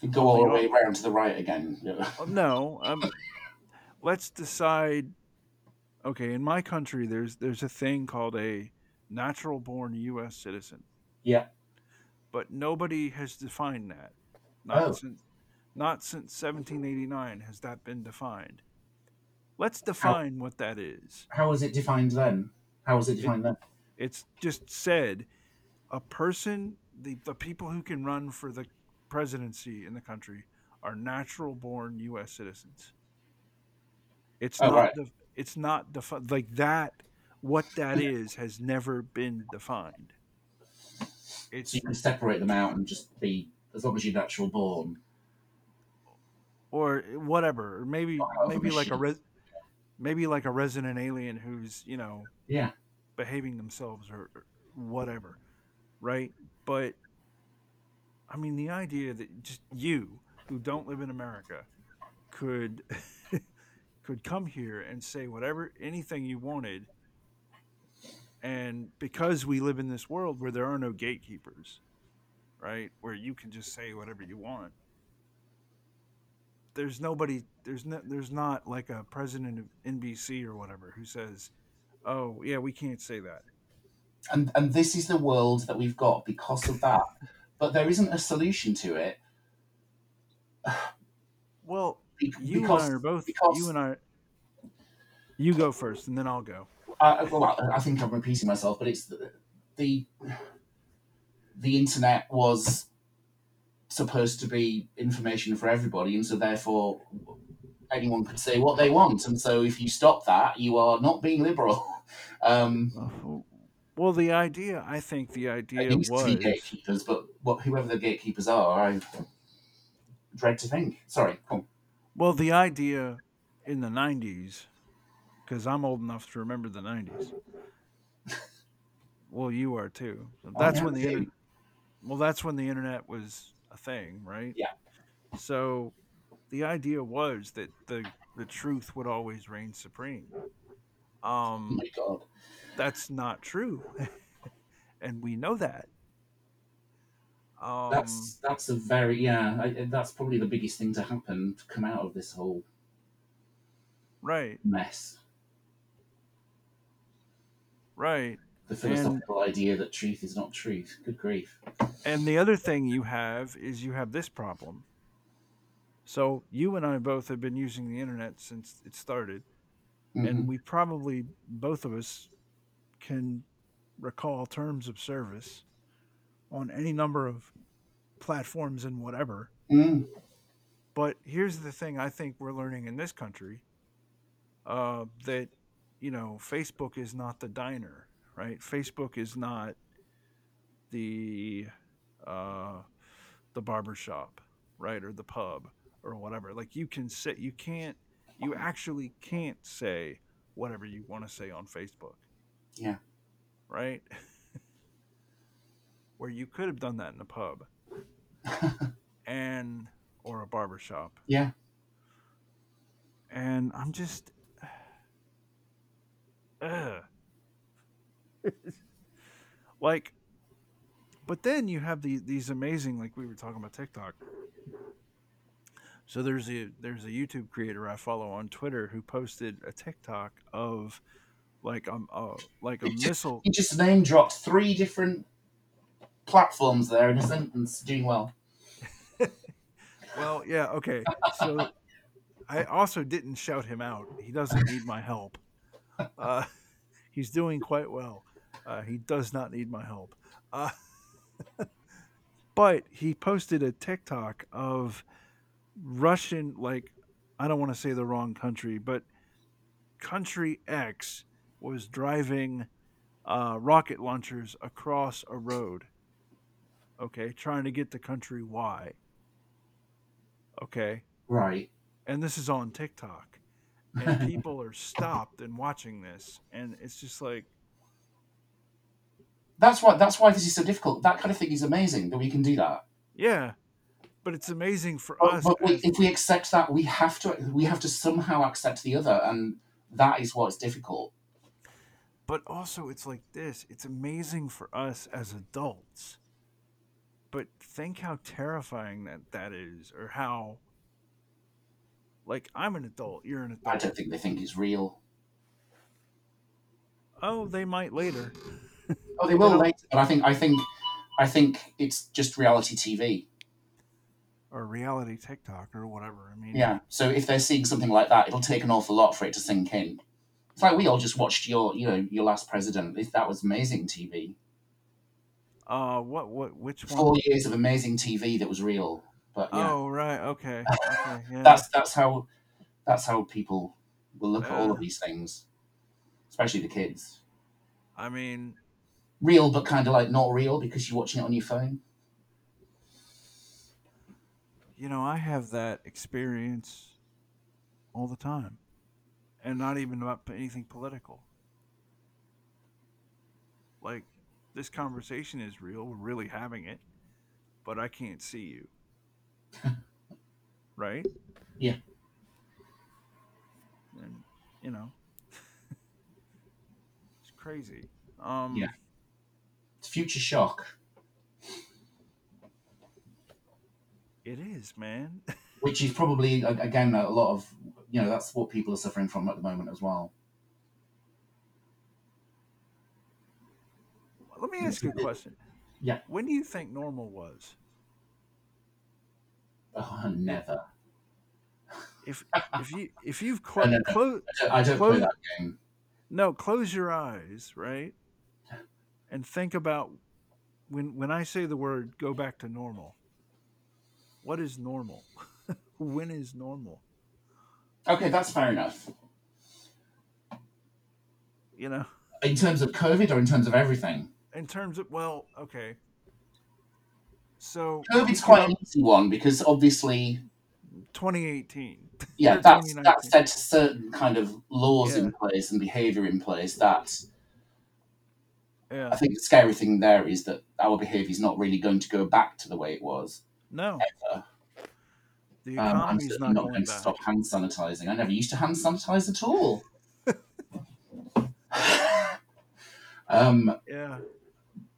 You go all the way around to the right again. Uh, No, um, let's decide. Okay, in my country, there's there's a thing called a natural born U.S. citizen, yeah. but nobody has defined that. Not Oh. since not since 1789 has that been defined. Let's define what that is. How was it defined then? How was it defined then? It's just said a person, the, the people who can run for the presidency in the country are natural born U.S. citizens. It's Oh, not. right. def- it's not defi- like that. What that is has never been defined. it's So you can separate them out and just be as long as you're natural born. or whatever, or maybe Not out of a maybe like a res, maybe like a resident alien who's you know Yeah. behaving themselves or whatever, right? But I mean, the idea that just you who don't live in America could could come here and say whatever anything you wanted and because we live in this world where there are no gatekeepers right where you can just say whatever you want there's nobody there's no there's not like a president of NBC or whatever who says oh yeah we can't say that And and this is the world that we've got because of that. But there isn't a solution to it. well be- you and I are both because- you and I you go first and then I'll go I, well, I- think I'm repeating myself, but it's the, the the internet was supposed to be information for everybody, and so therefore anyone could say what they want. And so if you stop that, you are not being liberal. Um, Uh, well the idea I think the idea needs to was be gatekeepers, but what whoever the gatekeepers are, I dread to think. Sorry, come. Well, the idea in the 90s, because I'm old enough to remember the 90s. Well, you are too. So That's when the internet. Well, that's when the internet was a thing, right? Yeah. So, the idea was that the the truth would always reign supreme. Oh Um, my god. That's not true, and we know that. Um, That's that's a very yeah. I, that's probably the biggest thing to happen to come out of this whole right, mess. right. The philosophical idea that truth is not truth. Good grief. And the other thing you have is you have this problem. So you and I both have been using the internet since it started, Mhm. and we probably both of us can recall terms of service on any number of platforms and whatever. Mm. But here's the thing I think we're learning in this country uh, that, you know, Facebook is not the diner, right? Facebook is not the uh, the barber shop, right? Or the pub or whatever. Like you can say, you can't, you actually can't say whatever you want to say on Facebook. Yeah. Right? Where you could have done that in a pub and or a barber shop yeah. and I'm just, Ugh. like, but then you have the, these amazing, like we were talking about TikTok. So there's a there's a YouTube creator I follow on Twitter who posted a TikTok of like um uh, like a It just- missile. He just name dropped three different platforms there in a sentence. Doing well. Well, yeah, okay. So I also didn't shout him out. He doesn't need my help. Uh, he's doing quite well. Uh, he does not need my help. Uh, but he posted a TikTok of Russian, like, I don't want to say the wrong country, but country X was driving uh, rocket launchers across a road. Okay, trying to get to country Y. Okay, Right. and this is on TikTok, and people are stopped and watching this, and it's just like, That's why. That's why this is so difficult. That kind of thing is amazing that we can do that. yeah, but it's amazing for But, us. but we, if we accept that, we have to. We have to somehow accept the other, and that is what's difficult. But also it's like this. It's amazing for us as adults, but think how terrifying that that is, or how. Like I'm an adult, you're an adult. I don't think they think it's real. Oh, they might later. Oh, they will Well- later, but I think. I think. I think it's just reality TV. or reality TikTok or whatever. I mean, Yeah. So if they're seeing something like that, it'll take an awful lot for it to sink in. It's like we all just watched your, you know, your last president. If that was amazing TV, Uh, what what which one? four years of amazing TV that was real. But yeah, Oh right, okay, okay, yeah. that's that's how that's how people will look at all of these things, especially the kids. I mean, real but kind of like not real because you're watching it on your phone. You know, I have that experience all the time, and not even about anything political. Like, this conversation is real. We're really having it, but I can't see you. right? Yeah. And, you know, it's crazy. Um, Yeah. It's future shock, It is, man. which is probably again a lot of you know that's what people are suffering from at the moment as well. Let me ask you a question. Yeah. When do you think normal was? Oh, never. If if you if you've No, clo- no, no. clo- I don't, I don't Close- play that game. no, close your eyes, right? And think about when when I say the word go back to normal. What is normal? when is normal? Okay, that's fair enough. You know, In terms of COVID or in terms of everything, in terms of well, okay. So COVID's quite an easy one because obviously, 2018. yeah, Or that's 2019. that sets certain kind of laws Yeah. in place and behaviour in place that Yeah. I think the scary thing there is that our behaviour is not really going to go back to the way it was. No. ever. The Um, I'm not not going going to back. stop hand sanitizing. I never used to hand sanitize at all. um, Yeah.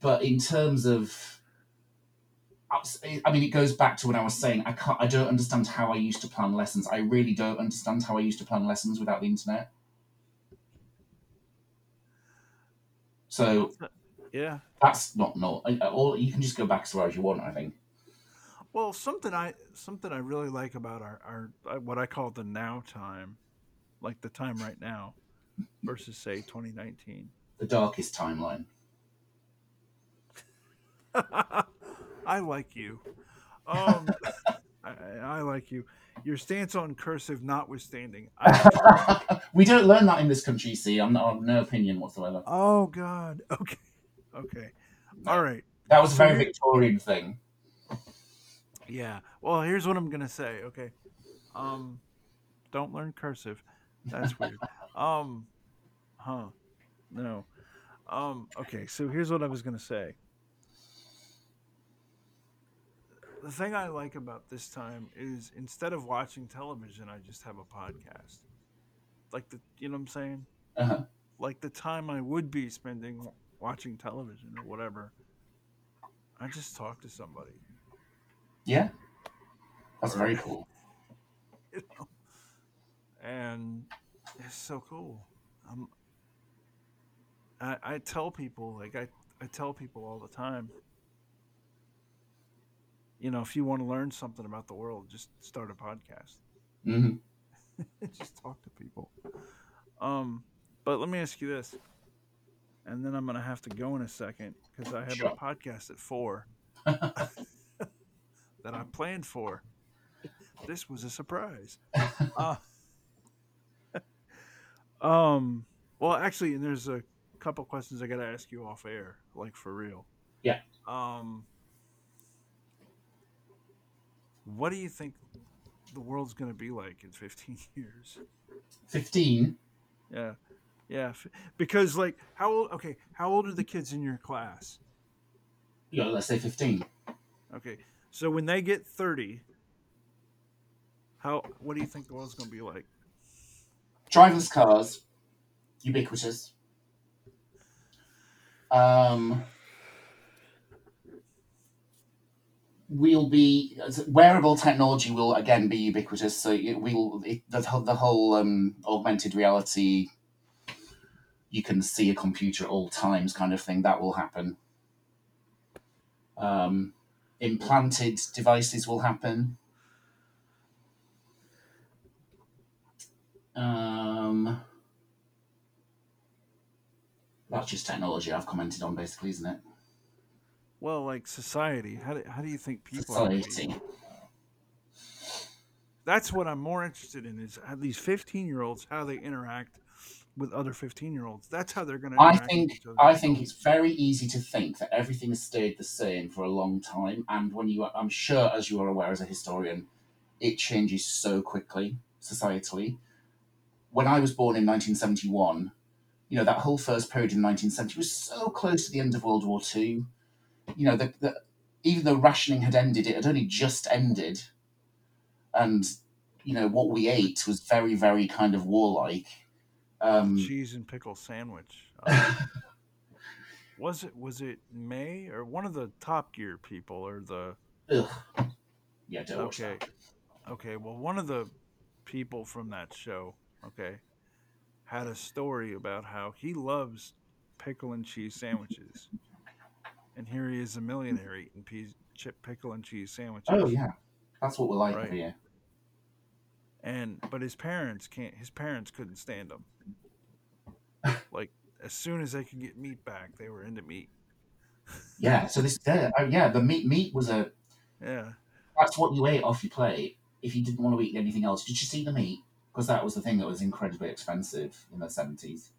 but in terms of, I mean, it goes back to when I was saying I can't. I don't understand how I used to plan lessons. I really don't understand how I used to plan lessons without the internet. So Yeah. that's not not all. You can just go back as far as you want. I think. Well, something I something I really like about our, our uh, what I call the now time, like the time right now, versus say 2019. The darkest timeline. I like you. Um, I, I like you. Your stance on cursive notwithstanding. I, we don't learn that in this country. See, I'm not no opinion whatsoever. oh God. Okay. Okay. All right. That was a very Victorian thing. Yeah. Well, here's what I'm gonna say. Okay. Um, don't learn cursive. That's weird. um, huh? No. Um. Okay. So here's what I was gonna say. The thing I like about this time is instead of watching television, I just have a podcast. Like the, you know what I'm saying? Uh-huh. Like the time I would be spending watching television or whatever, I just talk to somebody. Yeah, that's very cool. you know? And it's so cool. Um, I, I tell people, like, I, I tell people all the time, you know, if you want to learn something about the world, just start a podcast. Mm-hmm. just talk to people. Um, but let me ask you this, and then I'm gonna have to go in a second because I have Sure. a podcast at four that I planned for. This was a surprise. Uh, um. Well, actually, and there's a couple questions I gotta ask you off air, like for real. Yeah. Um. What do you think the world's gonna be like in 15 years? Fifteen. Yeah, yeah. Because like, how old? Okay, how old are the kids in your class? Yeah, let's say fifteen. Okay, so when they get 30, how? What do you think the world's gonna be like? Driverless cars, ubiquitous. Um, we'll be wearable technology will again be ubiquitous. So it, we'll it, the, the whole um, augmented reality. You can see a computer at all times, kind of thing. That will happen. Um, implanted devices will happen. Um, that's just technology I've commented on, basically, isn't it? Well, like society. How do, how do you think people? are? Society. That's what I'm more interested in is these 15 year olds how they interact with other 15 year olds. That's how they're going to. I think I think it's very easy to think that everything has stayed the same for a long time, and when you, I'm sure, as you are aware as a historian, it changes so quickly societally. When I was born in 1971, you know that whole first period in 1970 was so close to the end of World War II. You know, the, even though rationing had ended, it had only just ended, and you know what we ate was very, very kind of warlike um, cheese and pickle sandwich. Uh, was it was it May or one of the Top Gear people or the? Ugh. Yeah, don't okay. Okay, well, one of the people from that show, okay, had a story about how he loves pickle and cheese sandwiches, and here he is, a millionaire eating peas, chip pickle and cheese sandwiches. Oh yeah, that's what we're like right? here. And but his parents can't. His parents couldn't stand him like as soon as they could get meat back, they were into meat. yeah. So this, uh, yeah, the meat meat was a. Yeah. That's what you ate off your plate if you didn't want to eat anything else. Did you see the meat? Because that was the thing that was incredibly expensive in the seventies.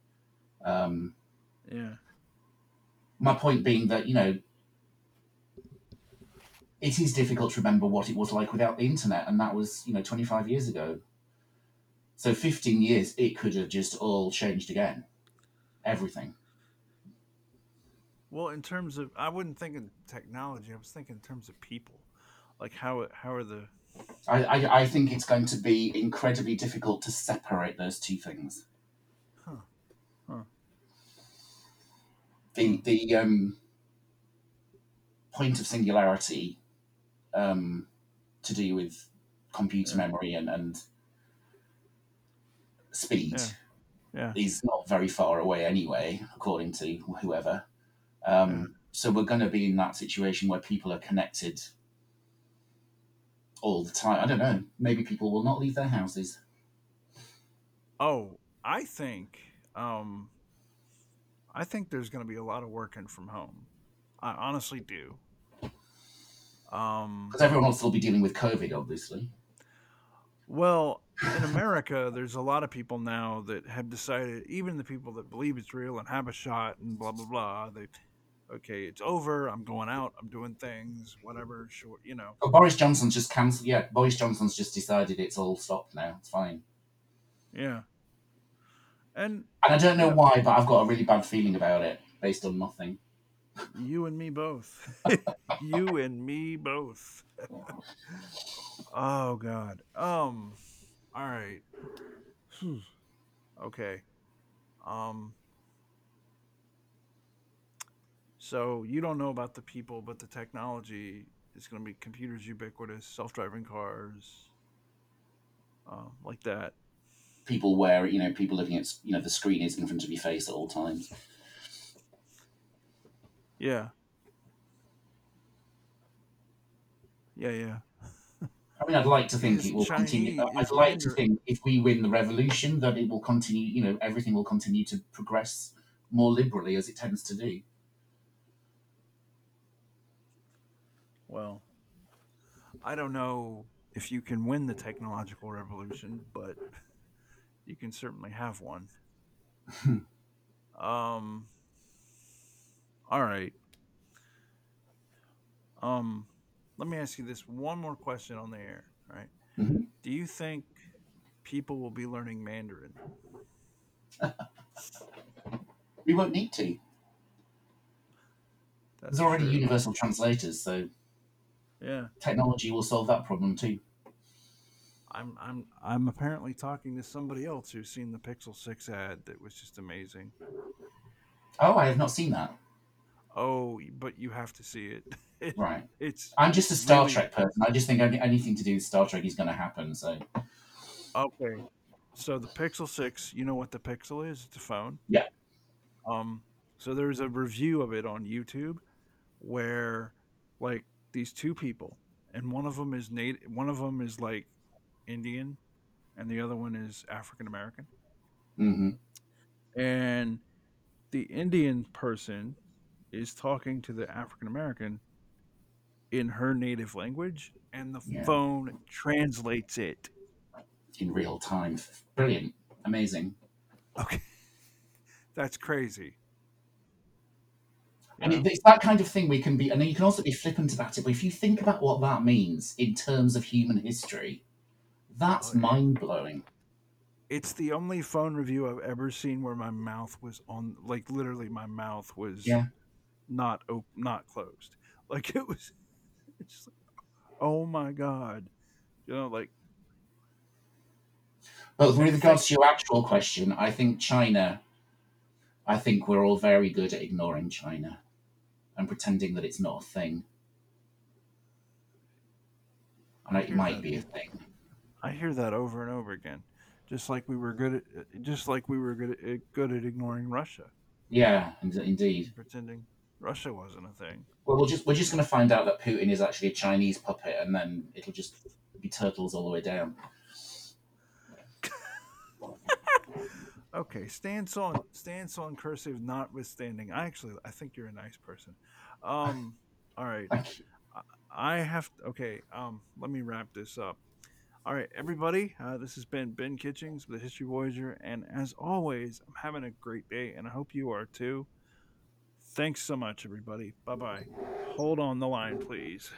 Um, yeah. My point being that you know it is difficult to remember what it was like without the internet, and that was you know 25 years ago. So 15 years, it could have just all changed again everything. Well, in terms of, I wouldn't think in technology. I was thinking in terms of people, like how how are the. I, I, I think it's going to be incredibly difficult to separate those two things. Huh. Huh. The the um, point of singularity um, to do with computer yeah. memory and, and speed. Yeah yeah. is not very far away anyway, according to whoever. Um. So we're going to be in that situation where people are connected all the time. I don't know. Maybe people will not leave their houses. Oh, I think, um, I think there's going to be a lot of working from home. I honestly do. Um, because everyone will still be dealing with COVID, obviously. Well, in America, there's a lot of people now that have decided, even the people that believe it's real and have a shot and blah blah blah. They, okay, it's over. I'm going out. I'm doing things. Whatever. Short, you know. Oh, Boris Johnson's just cancelled. Yeah, Boris Johnson's just decided it's all stopped now. It's fine. Yeah. And and I don't know yeah. why, but I've got a really bad feeling about it based on nothing. You and me both. you and me both. oh God. Um. All right. okay. Um. So you don't know about the people, but the technology is going to be computers ubiquitous, self-driving cars, uh, like that. People where you know people looking at you know the screen is in front of your face at all times. Yeah. Yeah, yeah. I mean, I'd like to think it will Chinese, continue. I'd like to think if we win the revolution, that it will continue. You know, everything will continue to progress more liberally as it tends to do. Well, I don't know if you can win the technological revolution, but you can certainly have one. um. All right. Um let me ask you this one more question on the air, right? Mm-hmm. Do you think people will be learning Mandarin? we won't need to. That's There's already true. universal translators, so yeah, technology will solve that problem too. I'm I'm I'm apparently talking to somebody else who's seen the Pixel Six ad that was just amazing. Oh, I have not seen that. Oh, but you have to see it. right. It's. I'm just a Star really... Trek person. I just think anything to do with Star Trek is going to happen. So. Okay. So the Pixel Six, you know what the Pixel is? It's a phone. Yeah. Um. So there's a review of it on YouTube, where, like, these two people, and one of them is native. One of them is like Indian, and the other one is African American. Mm-hmm. And the Indian person is talking to the African American in her native language, and the yeah. phone translates it in real time. Brilliant, amazing. Okay. That's crazy. And Yeah. it's that kind of thing we can be, and then you can also be flippant about it. But if you think about what that means in terms of human history, that's Oh, yeah. mind blowing. It's the only phone review I've ever seen where my mouth was on, like literally, my mouth was Yeah. Not op- not closed. Like it was, just like, oh my god, you know, like But with regards to your actual question, I think China. I think we're all very good at ignoring China and pretending that it's not a thing, and I it might that. be a thing. I hear that over and over again. Just like we were good at, just like we were good at, good at ignoring Russia, Yeah, indeed. pretending Russia wasn't a thing. Well, we're just we're just going to find out that Putin is actually a Chinese puppet, and then it'll just be turtles all the way down. Okay, stance on stance on cursive notwithstanding. I actually I think you're a nice person. Um, all right, I have okay. Um, let me wrap this up. All right, everybody. Uh, this has been Ben Kitchings the History Voyager, and as always, I'm having a great day, and I hope you are too. Thanks so much, everybody. Bye bye. Hold on the line, please.